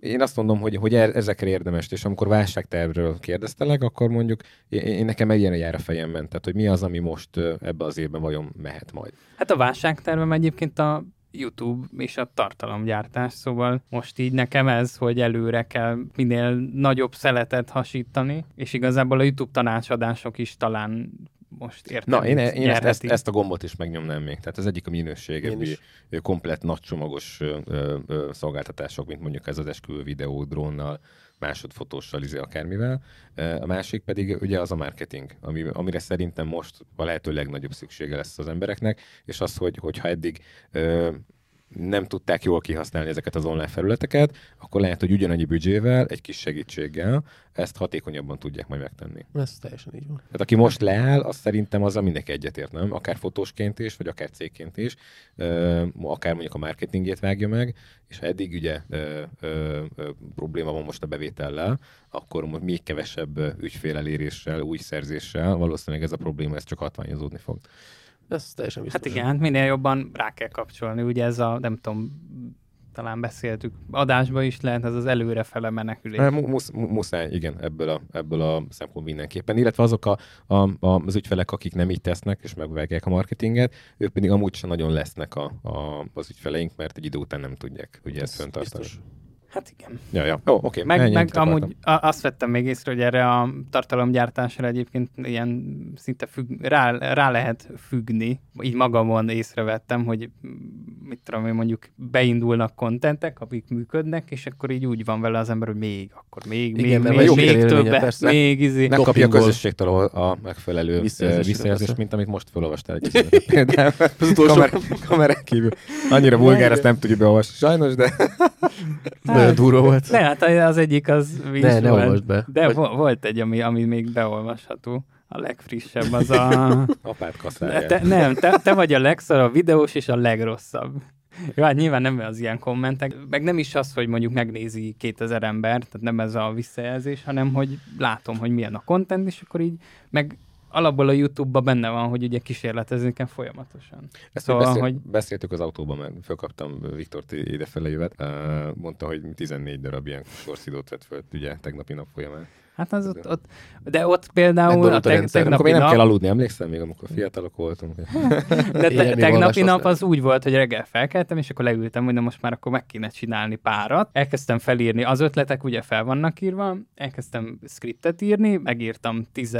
én azt mondom, hogy, hogy er, ezekre érdemes, és amikor válságtervről kérdeztelek, akkor mondjuk én, én nekem egy ilyen jár a fejemben, tehát hogy mi az, ami most ebbe az évben vajon mehet majd. Hát a válságtervem egyébként a YouTube és a tartalomgyártás, szóval most így nekem ez, hogy előre kell minél nagyobb szeletet hasítani, és igazából a YouTube tanácsadások is talán most értem. Na, én, én ezt, ezt, ezt a gombot is megnyomnám még. Tehát ez egyik a minőségebbi, komplet nagycsomagos ö, ö, szolgáltatások, mint mondjuk ez az esküvő videó drónnal, másodfotóssal, izé, akármivel. A másik pedig ugye az a marketing, ami, amire szerintem most a lehető legnagyobb szüksége lesz az embereknek, és az, hogy, hogyha eddig nem tudták jól kihasználni ezeket az online felületeket, akkor lehet, hogy ugyanannyi büdzsével, egy kis segítséggel ezt hatékonyabban tudják majd megtenni. Ez teljesen így van. Tehát aki most leáll, az szerintem az a mindenki egyetért, nem? Akár fotósként is, vagy akár cégként is, akár mondjuk a marketingét vágja meg, és ha eddig ugye ö, ö, ö, probléma van most a bevétellel, akkor most még kevesebb ügyféleléréssel, új szerzéssel valószínűleg ez a probléma ez csak hatványozódni fog. Ez teljesen biztos. Hát igen, hát minél jobban rá kell kapcsolni. Ugye ez a, nem tudom, talán beszéltük, adásba is lehet ez az előrefele menekülés. Hát, musz, muszáj, igen, ebből a, ebből a szempont mindenképpen. Illetve azok a, a, a, az ügyfelek, akik nem így tesznek, és megvágják a marketinget, ők pedig amúgy sem nagyon lesznek a, a, az ügyfeleink, mert egy idő után nem tudják ugye ezt föntartani. Hát igen. Ja, ja. Ó, oké. Meg, ennyit meg akartam. amúgy a, azt vettem még észre, hogy erre a tartalomgyártásra egyébként ilyen szinte függ, rá, rá lehet függni. Így magamon észrevettem, hogy mm, mit tudom én, mondjuk beindulnak kontentek, amik működnek, és akkor így úgy van vele az ember, hogy még, akkor még, Igen, még, még, még többet, persze. még izé. Megkapja a Dopingol. közösségtől a a megfelelő Visszajelzésre visszajelzést, mint amit most felolvastál egy. Az utolsó- Kamer, kamerán kívül. Annyira vulgár, ezt nem tudjuk beolvasni sajnos, de Nagyon durva volt. Ne, hát az egyik az víz Ne, ne volt. olvasd be. De Vagy- vo- volt egy, ami, ami még beolvasható. A legfrissebb az a... apát De kaszálják. te, nem, te, te vagy a legszarabb videós és a legrosszabb. Jó, hát nyilván nem az ilyen kommentek, meg nem is az, hogy mondjuk megnézi 2000 ember, tehát nem ez a visszajelzés, hanem hogy látom, hogy milyen a content, és akkor így, meg alapból a YouTube-ban benne van, hogy ugye kísérletezni kell folyamatosan. Ezt Szóval, beszél, hogy- beszéltük az autóban, mert fölkaptam Viktort idefele jövet. Uh, mondta, hogy 14 darab ilyen sorszidót vett föl, ugye, tegnapi nap folyamán. Hát az ott, ott de ott például a teg, tegnapi még nem kell nap, aludni, emlékszem még, amikor fiatalok voltunk. de te, tegnapi nap az úgy volt, hogy reggel felkeltem, és akkor leültem, hogy na most már akkor meg kéne csinálni párat. Elkezdtem felírni, az ötletek ugye fel vannak írva, elkezdtem scriptet írni, megírtam 10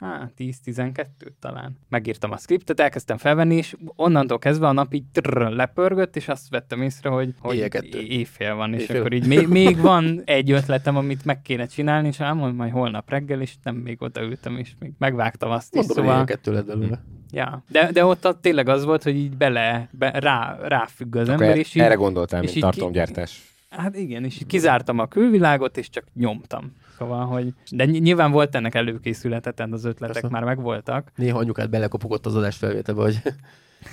Hát 10-12 talán. Megírtam a scriptet, elkezdtem felvenni, és onnantól kezdve a nap így trrr, lepörgött, és azt vettem észre, hogy, hogy éjfél van, és Éjfél. akkor így még, még van egy ötletem, amit meg kéne csinálni, és elmondom majd holnap reggel, és nem még odaültem, és még megvágtam azt is, Mondom, hogy szóval... kettő lett belőle. Ja, de, de ott a, tényleg az volt, hogy így bele, be, rá, ráfügg az Akkor ember, és így, erre gondoltál, és mint ki- tartalomgyártás. hát igen, és kizártam a külvilágot, és csak nyomtam. Szóval, hogy... De ny- nyilván volt ennek előkészülete, tehát az ötletek Persze. már megvoltak. Néha anyukát belekopogott az adás felvételbe, hogy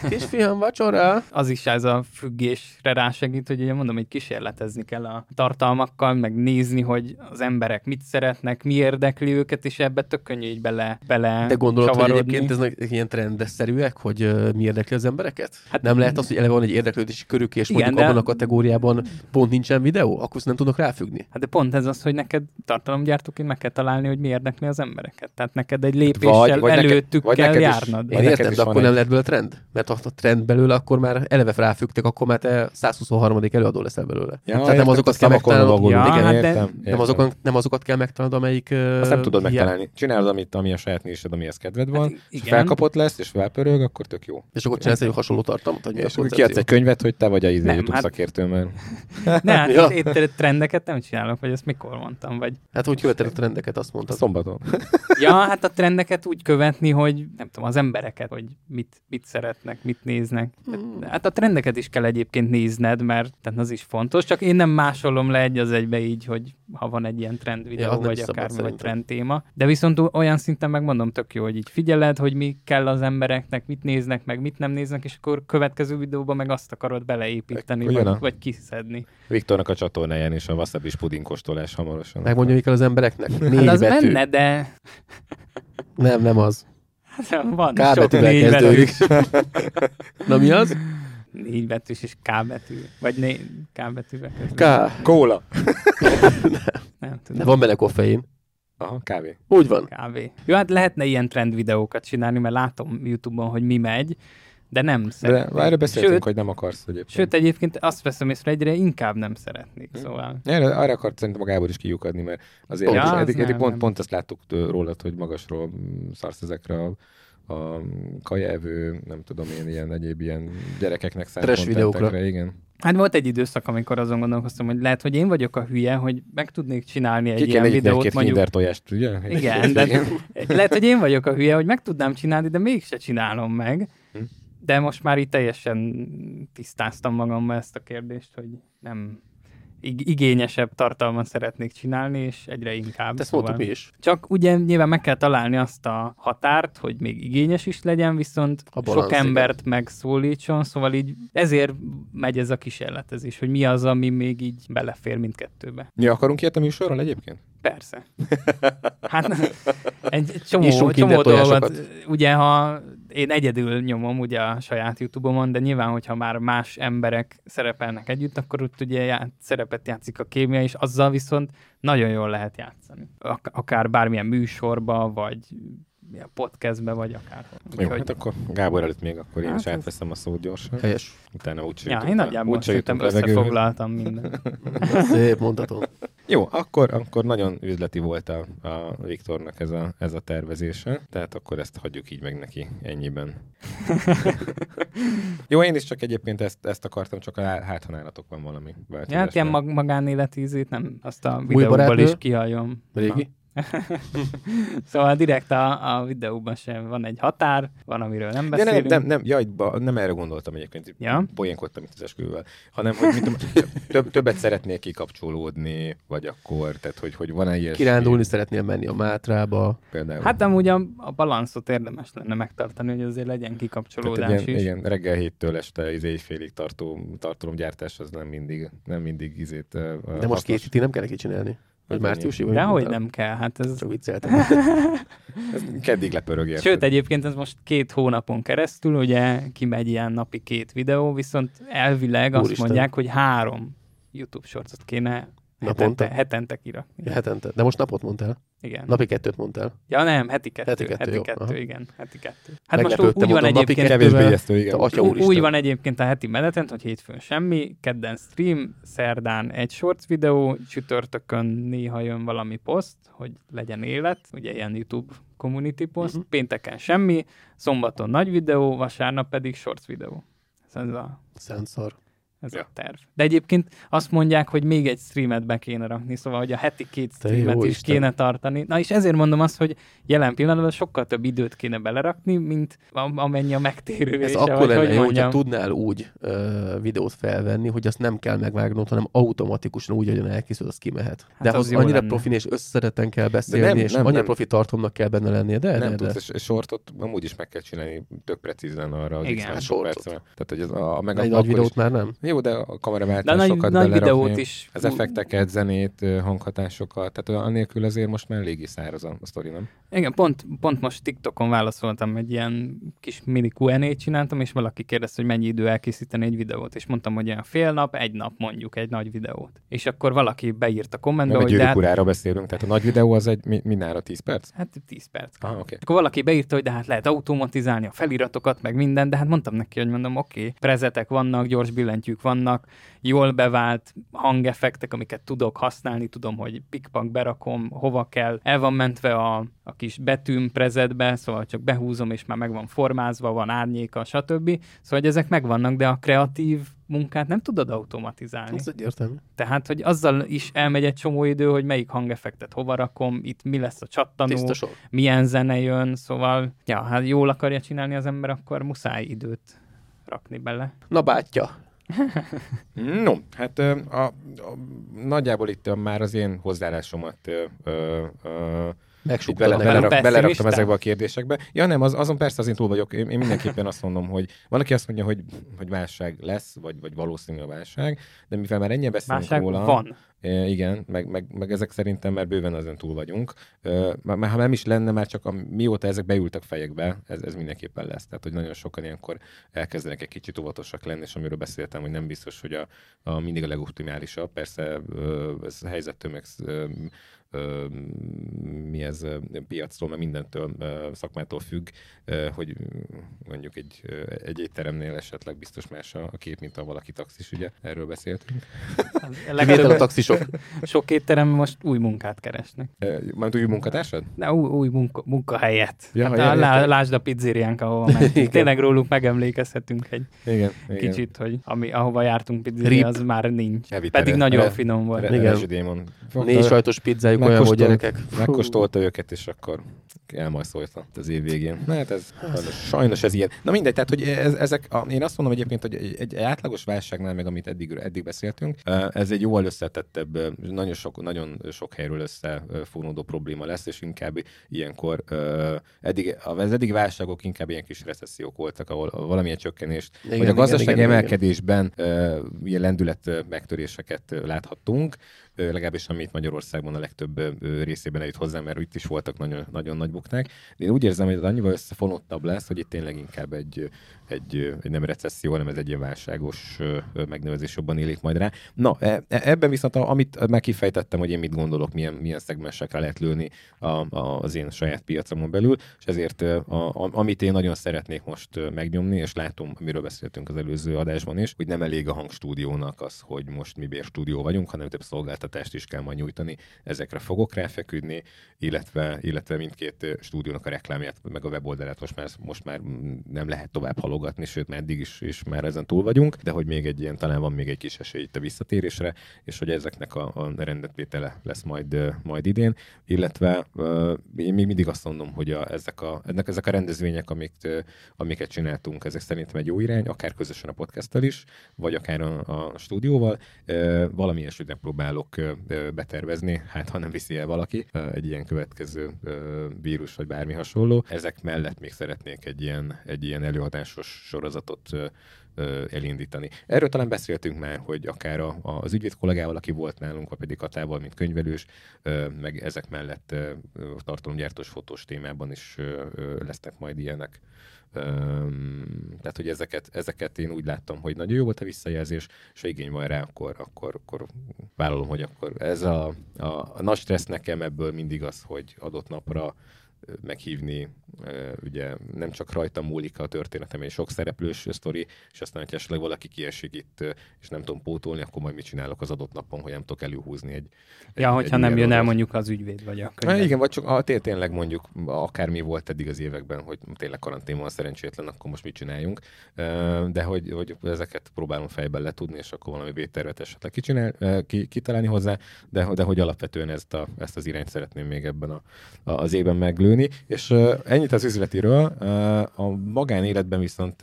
kisfiam, vacsora! Az is ez a függésre rásegít, hogy ugye mondom, hogy kísérletezni kell a tartalmakkal, meg nézni, hogy az emberek mit szeretnek, mi érdekli őket, és ebbe tök könnyű így bele, bele De gondolod, hogy csavarodni. egyébként ez nagy- ilyen trendesszerűek, hogy uh, mi érdekli az embereket? Hát- Hát nem lehet az, hogy eleve van egy érdeklődési körük, és Igen, mondjuk de- abban a kategóriában pont nincsen videó, akkor nem tudnak ráfüggni. Hát de pont ez az, hogy neked tartalomgyártóként meg kell találni, hogy mi érdekli az embereket. Tehát neked egy lépéssel Vagy- vagy neked- előttük vagy kell neked is- járnod. vagy Én értem, de akkor nem lett belőle trend? Mert ha a trend belőle, akkor már eleve ráfügtek, akkor már te 123. előadó leszel belőle. Ja, Tehát értem, nem azokat a kell megtalálnod. Ja, Igen, hát de- értem, nem, értem. azokat, nem azokat kell megtalálnod, amelyik... Azt nem tudod hiá- megtalálni. Csinálod, amit, ami a saját nised, amihez kedved van, Hát és felkapott lesz, és felpörög, akkor tök jó. És akkor csinálsz egy hasonló tartalmat, vagy mi a És akkor koncepció? kiadsz egy könyvet, hogy te vagy a izé Nem, YouTube hát- szakértő, mert Ne, hát Ja. itt, itt trendeket nem csinálok, vagy ezt mikor mondtam, vagy... Hát úgy követed a trendeket, azt mondtad. szombaton. Ja, hát a trendeket úgy követni, hogy nem tudom, az embereket, hogy mit, mit szeretnek, mit néznek. Hmm. Hát a trendeket is kell egyébként nézned, mert tehát az is fontos, csak én nem másolom le egy az egybe így, hogy ha van egy ilyen trend videó, Ja, vagy is akármi, vagy trend téma. De viszont olyan szinten megmondom tök jó, hogy így figyeled, hogy mi kell az embereknek, mit néznek, meg mit nem néznek, és akkor következő videóban meg azt akarod beleépíteni, vagy, a- vagy kiszedni. Viktornak a csatornáján és a wasabi pudingkóstolás hamarosan. Megmondja, mi kell az embereknek? Négy Hát az betű. benne, de Nem, nem az. Hát van K sok négy kezdődik. Na mi az? négy betűs és K betű, vagy né, K betűvel. K. Kóla. Nem tudom. van benne koffein. Aha, kávé. Úgy van. Kávé. Jó, hát lehetne ilyen trend videókat csinálni, mert látom YouTube-on, hogy mi megy, de nem De szeretnék. erről beszéltünk, Sőt, hogy nem akarsz egyébként. sőt, egyébként azt veszem észre, egyre inkább nem szeretnék, Hm. szóval. Erre, arra akart szerintem a Gábor is kiukadni, mert azért Ja, ja, az eddig, eddig nem, pont, nem. pont ezt láttuk rólad, hogy magasról szarsz ezekre a, a kajaevő, nem tudom én, ilyen egyéb ilyen gyerekeknek szánt Trash videókra. igen. Hát volt egy időszak, amikor azon gondolkoztam, hogy lehet, hogy én vagyok a hülye, hogy meg tudnék csinálni egy Ki ilyen videót, egy-két mondjuk kinder tojást, ugye? Igen, de lehet, hogy én vagyok a hülye, hogy meg tudnám csinálni, de mégse csinálom meg. De most már itt teljesen tisztáztam magamba ezt a kérdést, hogy nem ig- igényesebb tartalmat szeretnék csinálni, és egyre inkább. Ezt mondtuk mi is. Csak ugye nyilván meg kell találni azt a határt, hogy még igényes is legyen, viszont A sok igen. embert megszólítson, szóval így ezért megy ez a kísérletezés, hogy mi az, ami még így belefér mindkettőbe. Mi akarunk ilyet a műsorral egyébként? Persze. Hát egy csomó, Nyissunk csomó dolgot, ugye ha én egyedül nyomom ugye a saját YouTube-omon, de nyilván, hogyha már más emberek szerepelnek együtt, akkor ott ugye já- szerepet játszik a kémia, és azzal viszont nagyon jól lehet játszani. Ak- akár bármilyen műsorba, vagy podcastbe, vagy akár. Jó, hát akkor Gábor előtt még akkor én Hát is ez- átveszem a szót gyorsan. Helyes. Utána úgy Ja, én nagyjából szerintem összefoglaltam mindent. Szép mondatom. Jó, akkor, akkor nagyon üzleti volt a, a Viktornak ez a, ez a tervezése, tehát akkor ezt hagyjuk így meg neki ennyiben. Jó, én is csak egyébként ezt, ezt akartam, csak a hát, ha nálatok van valami. Ja, hát ilyen mag- magánéleti nem azt a Új videóból barátnő? is kihallom. Régi? Szóval direkt a, a videóban sem van egy határ, van, amiről nem De nem, beszélünk. nem, nem, jaj, nem erre gondoltam egyébként, Ja? poénkodtam itt az esküvővel, hanem hogy mit tudom, több, többet szeretnék kikapcsolódni, vagy akkor, tehát hogy, hogy van-e ilyesmi Kirándulni szeretnél menni a Mátrába. például. Hát amúgy a, a balanszot érdemes lenne megtartani, hogy azért legyen tehát kikapcsolódás egy ilyen, is. igen, reggel héttől este izé, éjfélig tartó tartalomgyártás az nem mindig, nem mindig izét. De most hasznos. két nem kell neki csinálni. Vagy Hogy márciusi? De hogy nem kell, hát ez... Csak vicceltem. Ez keddig lepörög, érted? Sőt, egyébként ez most két hónapon keresztül, ugye kimegy ilyen napi két videó, viszont elvileg azt Úristen. mondják, hogy három YouTube shortsot kéne Naponta? hetente, hetente kirakni. Ja, hetente. De most napot mondtál. Igen. Napi kettőt mondtál. Ja nem, heti kettő. Heti Heti kettő, kettő, jó, heti kettő aha. igen. Heti kettő. Hát most úgy van mondom, napi egyébként, Kevésbé ijesztő, igen. Atya úristen. úgy van egyébként a heti menetrend, hogy hétfőn semmi, kedden stream, szerdán egy shorts videó, csütörtökön néha jön valami poszt, hogy legyen élet, ugye ilyen YouTube community post, Mhm. uh-huh. pénteken semmi, szombaton nagy videó, vasárnap pedig shorts videó. Ez a, Szent szar. Ez Ja. a terv. De egyébként azt mondják, hogy még egy streamet be kéne rakni, szóval hogy a heti két streamet is Isten. kéne tartani. Na és ezért mondom azt, hogy jelen pillanatban sokkal több időt kéne belerakni, mint am- amennyi a megtérülése. Ez akkor lenne hogy jó, hogyha tudnál úgy ö, videót felvenni, hogy azt nem kell megvágnod, hanem automatikusan úgy, ahogyan elkészül, az kimehet. Hát de az jó annyira lenne. profin és összetetten kell beszélni, nem, és nem, annyira nem. profi tartalomnak kell benne lennie, de, nem de, de. tudsz, és sortot amúgy is meg kell csinálni tök precízen arra az Igen. x Hát. Tehát, hogy ez a, a meg nagy is- videót már nem? Jó, de a De a kameraváltás nagy, sokat nagy videót is. Az effekteket, zenét, hanghatásokat, tehát annélkül azért most már eléggé száraz a, sztori, nem? Igen, pont, pont most TikTokon válaszoltam, egy ilyen kis mini Q&A-t csináltam, és valaki kérdezte, hogy mennyi idő elkészíteni egy videót, és mondtam, hogy olyan fél nap, egy nap mondjuk egy nagy videót. És akkor valaki beírt a kommentbe, Nem egy hogy de gyűrűk hát, beszélünk, tehát a nagy videó az egy mi- mindenára 10 perc? hát 10 perc. Ah, oké. Akkor valaki beírta, hogy de hát lehet automatizálni a feliratokat, meg minden, de hát mondtam neki, hogy mondom, oké, okay, prezetek vannak, gyors billentyűk vannak, jól bevált hangeffektek, amiket tudok használni, tudom, hogy pikpak berakom, hova kell, el van mentve a, a kis betűm prezetbe, szóval csak behúzom, és már meg van formázva, van árnyéka, stb. Szóval, hogy ezek megvannak, de a kreatív munkát nem tudod automatizálni. Ez egyértelmű. Tehát, hogy azzal is elmegy egy csomó idő, hogy melyik hangeffektet hova rakom, itt mi lesz a csattanó, milyen zene jön, szóval, ja, hát jól akarja csinálni az ember, akkor muszáj időt rakni bele. Na bátya, No, hát a, a, nagyjából itt már az én hozzáállásomat ö, ö, ö, megsúgtad bele, belerak, beleraktam ezekbe a kérdésekbe. Ja nem, az, azon persze az én túl vagyok. Én, én mindenképpen azt mondom, hogy van, aki azt mondja, hogy, hogy válság lesz, vagy, vagy valószínű a válság, de mivel már ennyien beszélünk Válság róla, van. Igen, meg, meg, meg, ezek szerintem már bőven ezen túl vagyunk. Már, ha nem is lenne, már csak a, mióta ezek beültek fejekbe, ez, ez mindenképpen lesz. Tehát, hogy nagyon sokan ilyenkor elkezdenek egy kicsit óvatosak lenni, és amiről beszéltem, hogy nem biztos, hogy a, a mindig a legoptimálisabb. Persze ez a helyzettől, meg mi ez ö, piactól, meg mindentől szakmától függ, hogy mondjuk egy, egy étteremnél esetleg biztos más a, a kép, mint ha valaki taxis, ugye? Erről beszéltünk. A Kivétel a legtöbb, taxisok. sok étterem most új munkát keresnek. Majd új munkatársad? De új, új munka, munkahelyet. Ja, hát ja, a, lá, lásd a pizzériánk, ahova mentünk. Igen. Tényleg róluk megemlékezhetünk egy Igen. igen. kicsit, hogy ami, ahova jártunk pizzeria, az már nincs. Elvitte Pedig nagyon re- finom volt. Re- Igen. Négy sajtos pizzájuk olyan volt, Megkóstolt- gyerekek. Megkóstolta őket, és akkor elmajszolta az év végén. Na hát ez sajnos, sajnos ez ilyen. Na mindegy, tehát hogy ez, ezek, a, én azt mondom egyébként, hogy egy, egy átlagos válságnál, meg amit eddig, eddig beszéltünk, ez egy jóval összetettebb, nagyon sok, nagyon sok helyről összefonódó probléma lesz, és inkább ilyenkor eddig, az eddig válságok inkább ilyen kis recessziók voltak, ahol valamilyen csökkenést, Igen, vagy a igen, igen, igen. emelkedésben eh, ilyen lendület megtöréseket láthattunk, legalábbis amit Magyarországban a legtöbb részében eljut hozzá, mert itt is voltak nagyon, nagyon nagy buknák. De én úgy érzem, hogy ez annyival összefonottabb lesz, hogy itt tényleg inkább egy, egy, egy nem recesszió, hanem ez egy ilyen válságos megnevezés jobban élik majd rá. Na, e, e, ebben viszont, amit meg kifejtettem, hogy én mit gondolok, milyen, milyen szegmensekre lehet lőni a, a, az én saját piacomon belül, és ezért a, a, amit én nagyon szeretnék most megnyomni, és látom, amiről beszéltünk az előző adásban is, hogy nem elég a hangstúdiónak az, hogy most mi bérstúdió vagyunk, hanem több szolgáltatást is kell majd nyújtani. Ezekre fogok ráfeküdni, illetve, illetve mindkét stúdiónak a reklámját, meg a weboldalát most már, most már nem lehet tovább halogatni, sőt, már eddig is, is már ezen túl vagyunk, de hogy még egy ilyen, talán van még egy kis esély itt a visszatérésre, és hogy ezeknek a, a rendetvétele lesz majd, majd idén, illetve én még mindig azt mondom, hogy a, ezek, a, ennek, ezek a rendezvények, amik, amiket csináltunk, ezek szerintem egy jó irány, akár közösen a podcasttel is, vagy akár a, a stúdióval, valami ilyesmit próbálok betervezni, hát ha nem viszi el valaki, egy ilyen következő vírus, vagy bármi hasonló. Ezek mellett még szeretnék egy ilyen, egy ilyen előadásos sorozatot elindítani. Erről talán beszéltünk már, hogy akár a, az ügyvéd kollégával, aki volt nálunk, vagy pedig Katával, mint könyvelős, meg ezek mellett tartalomgyártós fotós témában is lesznek majd ilyenek. Tehát, hogy ezeket, ezeket én úgy láttam, hogy nagyon jó volt a visszajelzés, és ha igény van rá, akkor, akkor, akkor vállalom, hogy akkor ez a, a, a nagy stressz nekem ebből mindig az, hogy adott napra meghívni, ugye nem csak rajtam múlik a történetem, egy sok szereplős sztori, és aztán, hogy esetleg valaki kiesik itt, és nem tudom pótolni, akkor majd mit csinálok az adott napon, hogy nem tudok előhúzni egy... Ja, egy, hogyha egy nem jön el mondjuk az ügyvéd vagy a könyvet. Igen, vagy csak a, tényleg mondjuk akármi volt eddig az években, hogy tényleg karantén van szerencsétlen, akkor most mit csináljunk. De hogy, hogy ezeket próbálom fejben letudni, és akkor valami védtervet esetleg kicsinál, kitalálni hozzá, de, de hogy alapvetően ezt, a, ezt az irányt szeretném még ebben a, az évben meglőni kerülni, és ennyit az üzletiről. A magánéletben viszont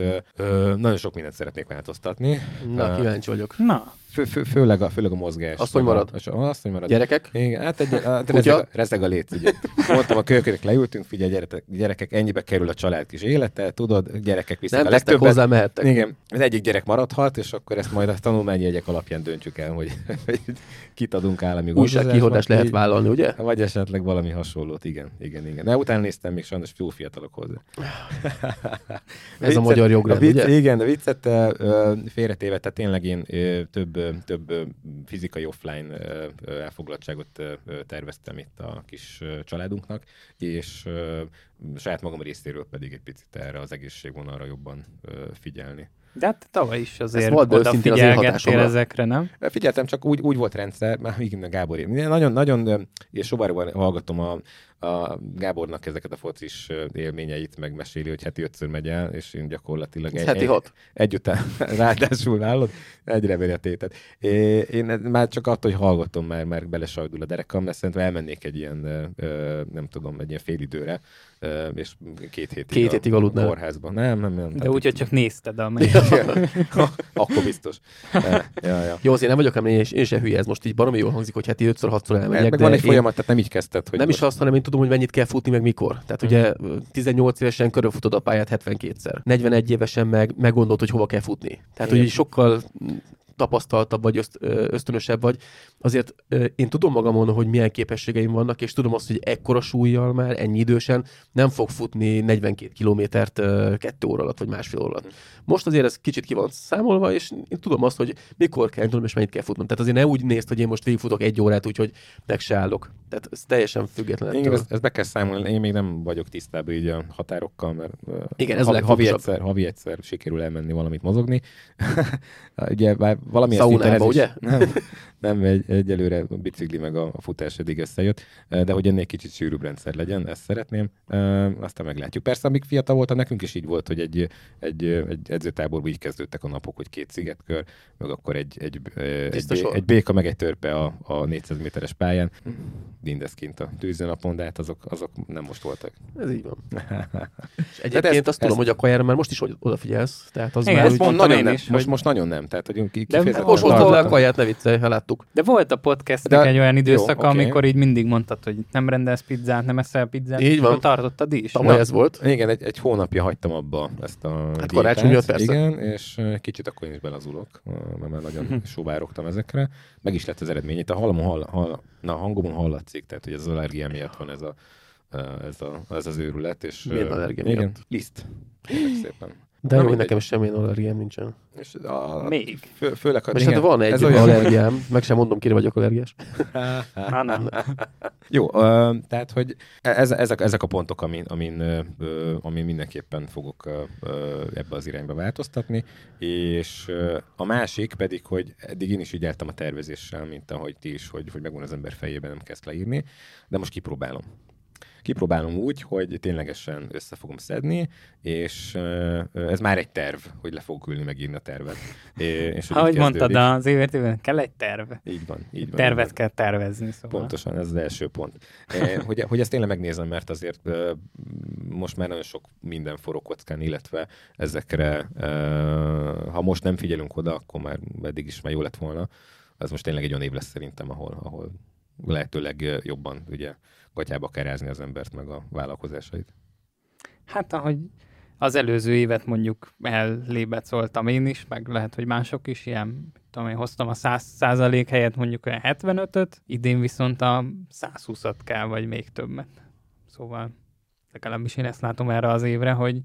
nagyon sok mindent szeretnék változtatni. Na, kíváncsi vagyok. Na. Fő, fő, főleg, a, főleg a mozgás. Azt, hogy marad? Azt, hogy marad. Gyerekek? Igen, hát egy, hát rezeg, a, rezeg a léc, ugye. Mondtam a kölyökök, leültünk, figyelj, gyerekek, gyerekek, ennyibe kerül a család kis élete, tudod, gyerekek visznek Nem a legtöbbet. hozzá, mehettek. Igen, az egyik gyerek maradhat, és akkor ezt majd a tanulmányjegyek alapján döntjük el, hogy, hogy kit adunk állami Újságkihodást lehet vállalni, ugye? Vagy esetleg valami hasonlót, igen, igen, igen. De utána néztem még sajnos túl fiatalok hozzá. Ez viccet, a magyar jogrend, vicc, ugye? Igen, de viccet félretéve, tehát tényleg én több, több fizikai offline elfoglaltságot terveztem itt a kis családunknak, és saját magam részéről pedig egy picit erre az egészségvonalra jobban figyelni. De hát tavaly is azért volt odafigyelgettél ezekre, nem? Figyeltem, csak úgy, úgy volt rendszer, már igen, Gábor, nagyon, nagyon, és sobárban hallgatom a, a Gábornak ezeket a focis élményeit megmeséli, hogy heti ötször megy el, és én gyakorlatilag egy, heti hat. együtt ráadásul állod, egyre veri a tétet. Én már csak attól, hogy hallgatom, már, már belesajdul a derekam, mert szerintem elmennék egy ilyen, nem tudom, egy ilyen félidőre, és két hétig, két hétig a aludnál. kórházban. Nem, nem, nem. De úgy, hogy csak nézted a Akkor biztos. Ja, ja. Jó, azért nem vagyok, én, én se hülye, ez most így baromi jól hangzik, hogy heti ötször, hatszor elmegyek. Meg van egy folyamat, tehát nem így kezdted. Hogy nem most... is azt, hanem én tudom, hogy mennyit kell futni, meg mikor. Tehát mm. ugye 18 évesen körülfutod a pályát 72-szer. 41 évesen meg meggondolod, hogy hova kell futni. Tehát, hogy sokkal tapasztaltabb vagy öszt, ösztönösebb vagy, azért én tudom magamon, hogy milyen képességeim vannak, és tudom azt, hogy ekkora súlyjal már, ennyi idősen nem fog futni 42 kilométert kettő óra alatt, vagy másfél óra alatt. Most azért ez kicsit ki van számolva, és én tudom azt, hogy mikor kell tudom, és mennyit kell futnom. Tehát azért ne úgy nézd, hogy én most végigfutok egy órát, úgyhogy meg se állok. Tehát ez teljesen független. Igen, ezt, ezt be kell számolni. Én még nem vagyok tisztában így a határokkal, mert Igen, ez havi, havi, egyszer, havi egyszer sikerül elmenni valamit mozogni. Ugye valamilyen szinten ez ugye? Nem, nem egy, egyelőre a bicikli meg a, a futás eddig összejött, de hogy ennél kicsit sűrűbb rendszer legyen, ezt szeretném, aztán meglátjuk. Persze, amíg fiatal voltam, nekünk is így volt, hogy egy, egy, egy edzőtáborban így kezdődtek a napok, hogy két szigetkör, meg akkor egy, egy, egy, egy, egy béka, meg egy törpe a, a 400 méteres pályán. mindez kint a tűzőnapon, de hát azok, azok nem most voltak. Ez így van. És egyébként ezt- azt tudom, ezt- hogy a kajára már most is oda- odafigyelsz. Tehát az Igen, már ezt úgy... mondtam nagyon én nem. is, most, hogy- most nagyon nem. Tehát, hogy kifejezetten Most hozta le a kaját, ne viccelj, ha láttuk. De volt a podcastnek De- egy olyan jó, időszaka, oké. amikor így mindig mondtad, hogy nem rendelsz pizzát, nem eszel pizzát. Így van. tartottad is. Tavaly ez volt. Igen, egy, egy hónapja hagytam abba ezt a Hát karácsony miatt persze. Igen, és kicsit akkor én is belazulok, mert már nagyon sóvárogtam ezekre. Meg is lett az eredmény. Itt a halomon, hall, hall, na, a hangomon hallatszik, tehát hogy az allergia miatt van ez, a, ez, a, ez az őrület. És, Milyen allergia Igen, miatt? liszt. Kérlek szépen. De Na jó, hogy nekem semmilyen allergiám nincsen. És a, Még. Fő, főleg, ha És hát van egy ez olyan, allergiám, meg sem mondom, kire vagyok allergiás. Na, nem. Jó, ö, tehát, hogy ez, ezek, ezek a pontok, amin, amin, ö, amin mindenképpen fogok ö, ebbe az irányba változtatni, és ö, a másik pedig, hogy eddig én is így jártam a tervezéssel, mint ahogy ti is, hogy, hogy megvan az ember fejében, nem kezd leírni, de most kipróbálom. Kipróbálom úgy, hogy ténylegesen össze fogom szedni, és ez már egy terv, hogy le fogok ülni, megírni a tervet. És hogy Ahogy így mondtad kezdődik. az évértében, kell egy terv. Így van, így van. Tervet kell tervezni, szóval. Pontosan, ez az első pont. Hogy, hogy ezt tényleg megnézem, mert azért most már nagyon sok minden forró kockán, illetve ezekre, ha most nem figyelünk oda, akkor már eddig is már jó lett volna. Ez most tényleg egy olyan év lesz szerintem, ahol, ahol lehetőleg eh, jobban ugye gatyába kell rázni az embert, meg a vállalkozásait. Hát ahogy az előző évet mondjuk ellébecoltam én is, meg lehet, hogy mások is, ilyen, tudom én, hoztam a 100 százalék helyett mondjuk olyan 75-öt, idén viszont a 120-at kell, vagy még többet. Szóval legalábbis én ezt látom erre az évre, hogy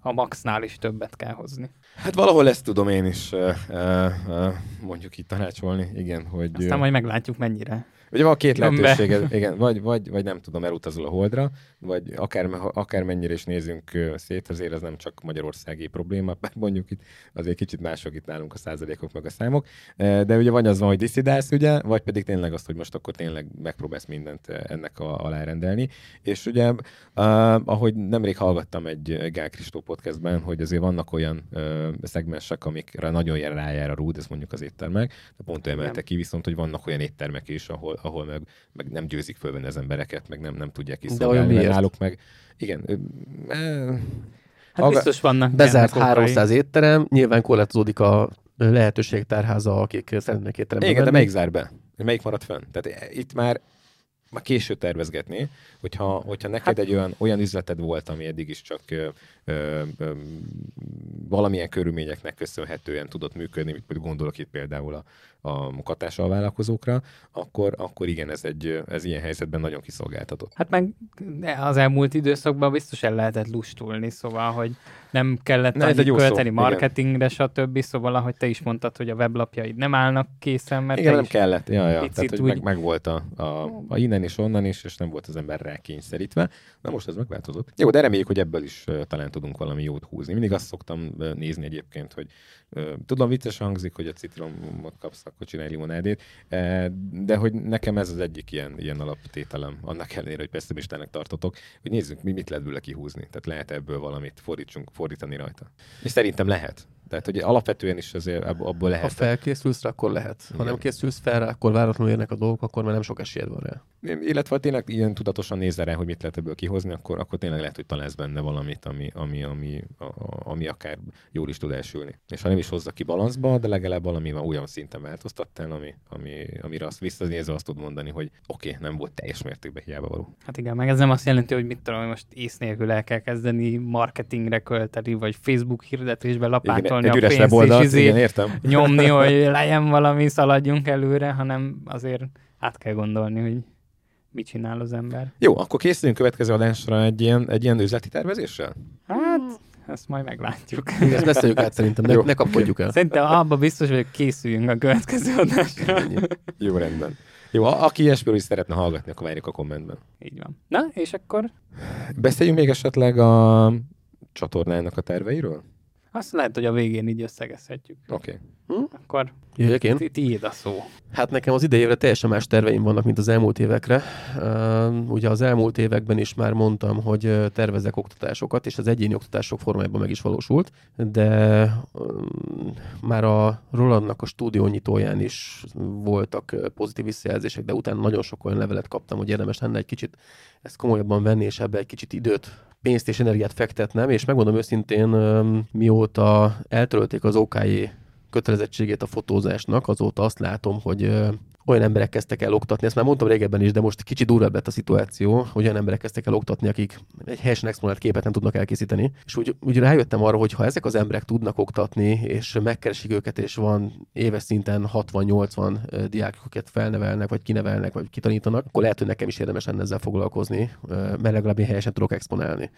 a maxnál is többet kell hozni. Hát valahol ezt tudom én is eh, eh, eh, mondjuk itt tanácsolni, igen, hogy... Aztán majd meglátjuk mennyire. Ugye van két lehetőség, igen, vagy, vagy, vagy nem tudom, elutazol a Holdra, vagy akár, akár mennyire is nézünk szét, azért ez nem csak magyarországi probléma, mert mondjuk itt azért kicsit mások itt nálunk a százalékok meg a számok, de ugye vagy az van, hogy diszidálsz, ugye, vagy pedig tényleg azt, hogy most akkor tényleg megpróbálsz mindent ennek a, alárendelni. És ugye, ahogy nemrég hallgattam egy Gál Kristó podcastben, hogy azért vannak olyan szegmensek, amikre nagyon jár rájár a rúd, ez mondjuk az éttermek, de pont emelte ki, viszont, hogy vannak olyan éttermek is, ahol, ahol meg, meg nem győzik fölvenni az embereket, meg nem, nem tudják kiszolgálni, mert miért? náluk meg, igen, eh, Hát Aga- biztos vannak Bezárt ennek okai. 300 étterem, nyilván korlátozódik a lehetőség tárháza, akik szeretnék étterembe Igen, de menni. melyik zár be? Melyik maradt fönn? Tehát eh, itt már, már késő tervezgetni, hogyha, hogyha neked hát, egy olyan, olyan üzleted volt, ami eddig is csak ö, ö, valamilyen körülményeknek köszönhetően tudott működni, gondolok itt például a, a katással vállalkozókra, akkor, akkor igen, ez, egy, ez ilyen helyzetben nagyon kiszolgáltatott. Hát meg az elmúlt időszakban biztos el lehetett lustulni, szóval, hogy nem kellett annyit egy jó szó, költeni igen. marketingre, stb. Szóval, ahogy te is mondtad, hogy a weblapjaid nem állnak készen, mert Igen, nem kellett. Ja, ja. Tehát, hogy úgy- meg, meg volt a, a, a, innen is, onnan is, és nem volt az ember rá kényszerítve. Na most ez megváltozott. Jó, de reméljük, hogy ebből is talán tudunk valami jót húzni. Mindig azt szoktam nézni egyébként, hogy tudom, vicces hangzik, hogy a citromot kapsz, akkor csinálj limonádét, de hogy nekem ez az egyik ilyen, ilyen alaptételem, annak ellenére, hogy pessimistának tartotok, hogy nézzük, mi mit lehet belőle kihúzni. Tehát lehet ebből valamit fordítsunk, fordítani rajta. És szerintem lehet. Tehát, hogy alapvetően is azért abból, abból Ha lehet. felkészülsz rá, akkor lehet. Ha Igen. nem készülsz fel rá, akkor váratlanul érnek a dolgok, akkor már nem sok esélyed van rá. illetve ha tényleg ilyen tudatosan nézze rá, hogy mit lehet ebből kihozni, akkor, akkor tényleg lehet, hogy találsz benne valamit, ami, ami, ami, a, a- ami akár jól is tud elsülni. És ha nem is hozza ki balanszba, de legalább valami van olyan szinten változtattál, ami, ami, amire azt visszanézve azt tud mondani, hogy oké, okay, nem volt teljes mértékben hiába való. Hát igen, meg ez nem azt jelenti, hogy mit tudom, hogy most ész nélkül el kell kezdeni marketingre költeni, vagy Facebook hirdetésbe lapátolni egy a pénzt, és weboldalt, izé igen, értem. nyomni, hogy legyen valami, szaladjunk előre, hanem azért át kell gondolni, hogy mit csinál az ember. Jó, akkor készüljünk következő adásra egy ilyen, egy ilyen üzleti tervezéssel? Hát, ezt majd meglátjuk. Ezt beszéljük át szerintem, ne, Jó. ne kapkodjuk el. Szerintem abban biztos, hogy készüljünk a következő adásra. Jó, rendben. Jó, a- aki ilyesmiről is szeretne hallgatni, akkor várjuk a kommentben. Így van. Na, és akkor Beszéljünk még esetleg a csatornának a terveiről? Azt lehet, hogy a végén így összegezhetjük. Oké. Okay. Hm? Akkor Jöjjek én? tiéd a szó. Hát nekem az idei évre teljesen más terveim vannak, mint az elmúlt évekre. Uh, ugye az elmúlt években is már mondtam, hogy tervezek oktatásokat, és az egyéni oktatások formájában meg is valósult, de um, már a Rolandnak a stúdió nyitóján is voltak pozitív visszajelzések, de utána nagyon sok olyan levelet kaptam, hogy érdemes lenne egy kicsit ezt komolyabban venni, és ebbe egy kicsit időt pénzt és energiát fektetnem, és megmondom őszintén, mióta eltörölték az OKI kötelezettségét a fotózásnak, azóta azt látom, hogy olyan emberek kezdtek el oktatni, ezt már mondtam régebben is, de most kicsit durvább lett a szituáció, hogy olyan emberek kezdtek el oktatni, akik egy helyesen exponált képet nem tudnak elkészíteni. És úgy, úgy rájöttem arra, hogy ha ezek az emberek tudnak oktatni, és megkeresik őket, és van éves szinten 60-80 diák, akiket felnevelnek, vagy kinevelnek, vagy kitanítanak, akkor lehet, hogy nekem is érdemes lenne ezzel foglalkozni, mert legalább én helyesen tudok exponálni.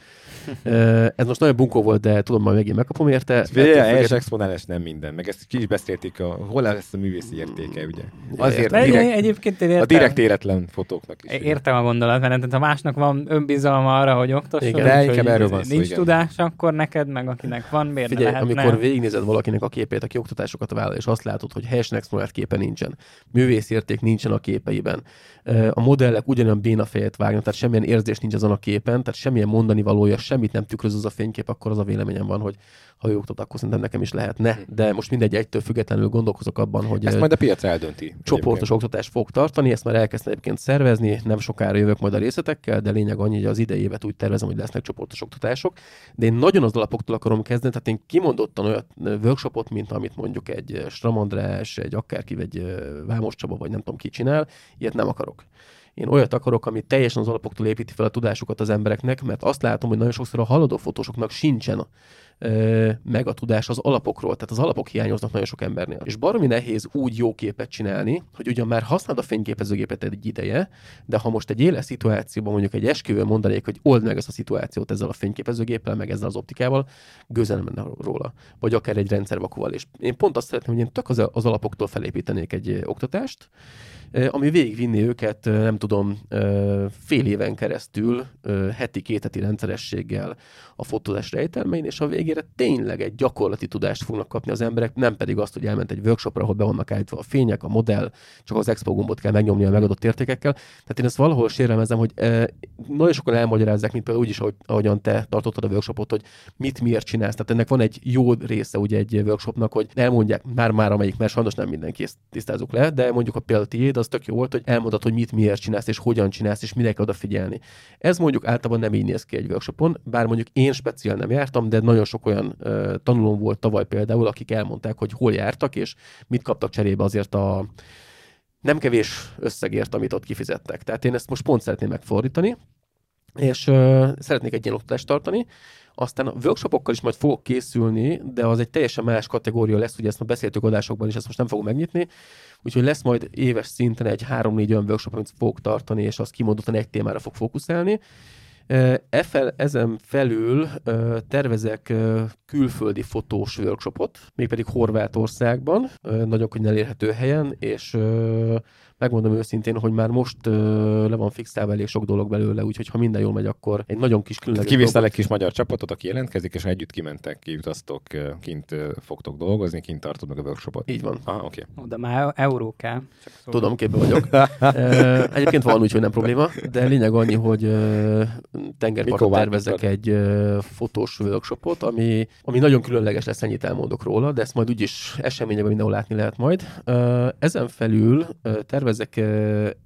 Ez most nagyon bunkó volt, de tudom, majd megint megkapom érte. Fél, helyes exponálás nem minden, meg ezt ki is beszélték, a, hol lesz a művészi értéke, ugye? Azért direkt, egyébként én értem. A direkt éretlen fotóknak is. Értem a gondolat, mert ha másnak van önbizalma arra, hogy oktasson, igen, de inkább erről van szó, nincs igen. tudás, akkor neked, meg akinek van, miért Figyelj, ne lehetne? amikor végignézed valakinek a képét, aki oktatásokat vállal, és azt látod, hogy helyesen exponált képe nincsen, művészérték nincsen a képeiben, a modellek ugyanolyan béna fejet vágnak, tehát semmilyen érzés nincs azon a képen, tehát semmilyen mondani valója, semmit nem tükröz az a fénykép, akkor az a véleményem van, hogy ha ő oktat, akkor szerintem nekem is lehetne. Hm. De most mindegy, egytől függetlenül gondolkozok abban, hogy ezt majd a piac eldönti. Csoportos egyébként. oktatást fog tartani, ezt már elkezdtem egyébként szervezni, nem sokára jövök majd a részletekkel, de lényeg annyi, hogy az idei úgy tervezem, hogy lesznek csoportos oktatások. De én nagyon az alapoktól akarom kezdeni, tehát én kimondottan olyan workshopot, mint amit mondjuk egy Stramandrás, egy akárki, egy Vámos Csaba, vagy nem tudom ki csinál, ilyet nem akarok. Én olyat akarok, ami teljesen az alapoktól építi fel a tudásukat az embereknek, mert azt látom, hogy nagyon sokszor a haladó fotósoknak sincsen meg a tudás az alapokról, tehát az alapok hiányoznak nagyon sok embernél. És baromi nehéz úgy jó képet csinálni, hogy ugyan már használod a fényképezőgépet egy ideje, de ha most egy éles szituációban mondjuk egy esküvőn mondanék, hogy old meg ezt a szituációt ezzel a fényképezőgéppel, meg ezzel az optikával, gőzen menne róla. Vagy akár egy rendszervakúval. És én pont azt szeretném, hogy én tök az alapoktól felépítenék egy oktatást, ami végigvinni őket, nem tudom, fél éven keresztül, heti, két heti rendszerességgel a fotózás rejtelmein, és a végére tényleg egy gyakorlati tudást fognak kapni az emberek, nem pedig azt, hogy elment egy workshopra, ahol be vannak állítva a fények, a modell, csak az expo gombot kell megnyomni a megadott értékekkel. Tehát én ezt valahol sérelmezem, hogy nagyon sokan elmagyarázzák, mint például úgy is, ahogy, ahogyan te tartottad a workshopot, hogy mit miért csinálsz. Tehát ennek van egy jó része ugye egy workshopnak, hogy elmondják már-már amelyik, mert sajnos nem mindenki ezt tisztázunk le, de mondjuk a példa tiéd, az tök jó volt, hogy elmondod, hogy mit miért csinálsz, és hogyan csinálsz, és mire kell odafigyelni. Ez mondjuk általában nem így néz ki egy workshopon, bár mondjuk én speciál nem jártam, de nagyon sok olyan uh, tanulóm volt tavaly például, akik elmondták, hogy hol jártak, és mit kaptak cserébe azért a nem kevés összegért, amit ott kifizettek. Tehát én ezt most pont szeretném megfordítani, és uh, szeretnék egy ilyen oktatást tartani, aztán a workshopokkal is majd fogok készülni, de az egy teljesen más kategória lesz, ugye ezt már beszéltük adásokban, és ezt most nem fogom megnyitni. Úgyhogy lesz majd éves szinten egy 3-4 olyan workshop, amit fogok tartani, és az kimondottan egy témára fog fókuszálni. Efel, ezen felül tervezek külföldi fotós workshopot, mégpedig Horvátországban, nagyon könnyen elérhető helyen, és megmondom őszintén, hogy már most le van fixálva elég sok dolog belőle, úgyhogy ha minden jól megy, akkor egy nagyon kis különleges Kivésztel egy kis magyar csapatot, aki jelentkezik, és együtt kimentek, kiutaztok, kint fogtok dolgozni, kint tartod meg a workshopot. Így van. Aha, oké. Okay. De már euró kell. Csak Tudom, képbe vagyok. egyébként van úgy, hogy nem probléma, de lényeg annyi, hogy tengerparton tervezek egy fotós workshopot, ami, ami nagyon különleges lesz, ennyit elmondok róla, de ezt majd úgyis eseményekben mindenhol látni lehet majd. Ezen felül uh, tervezek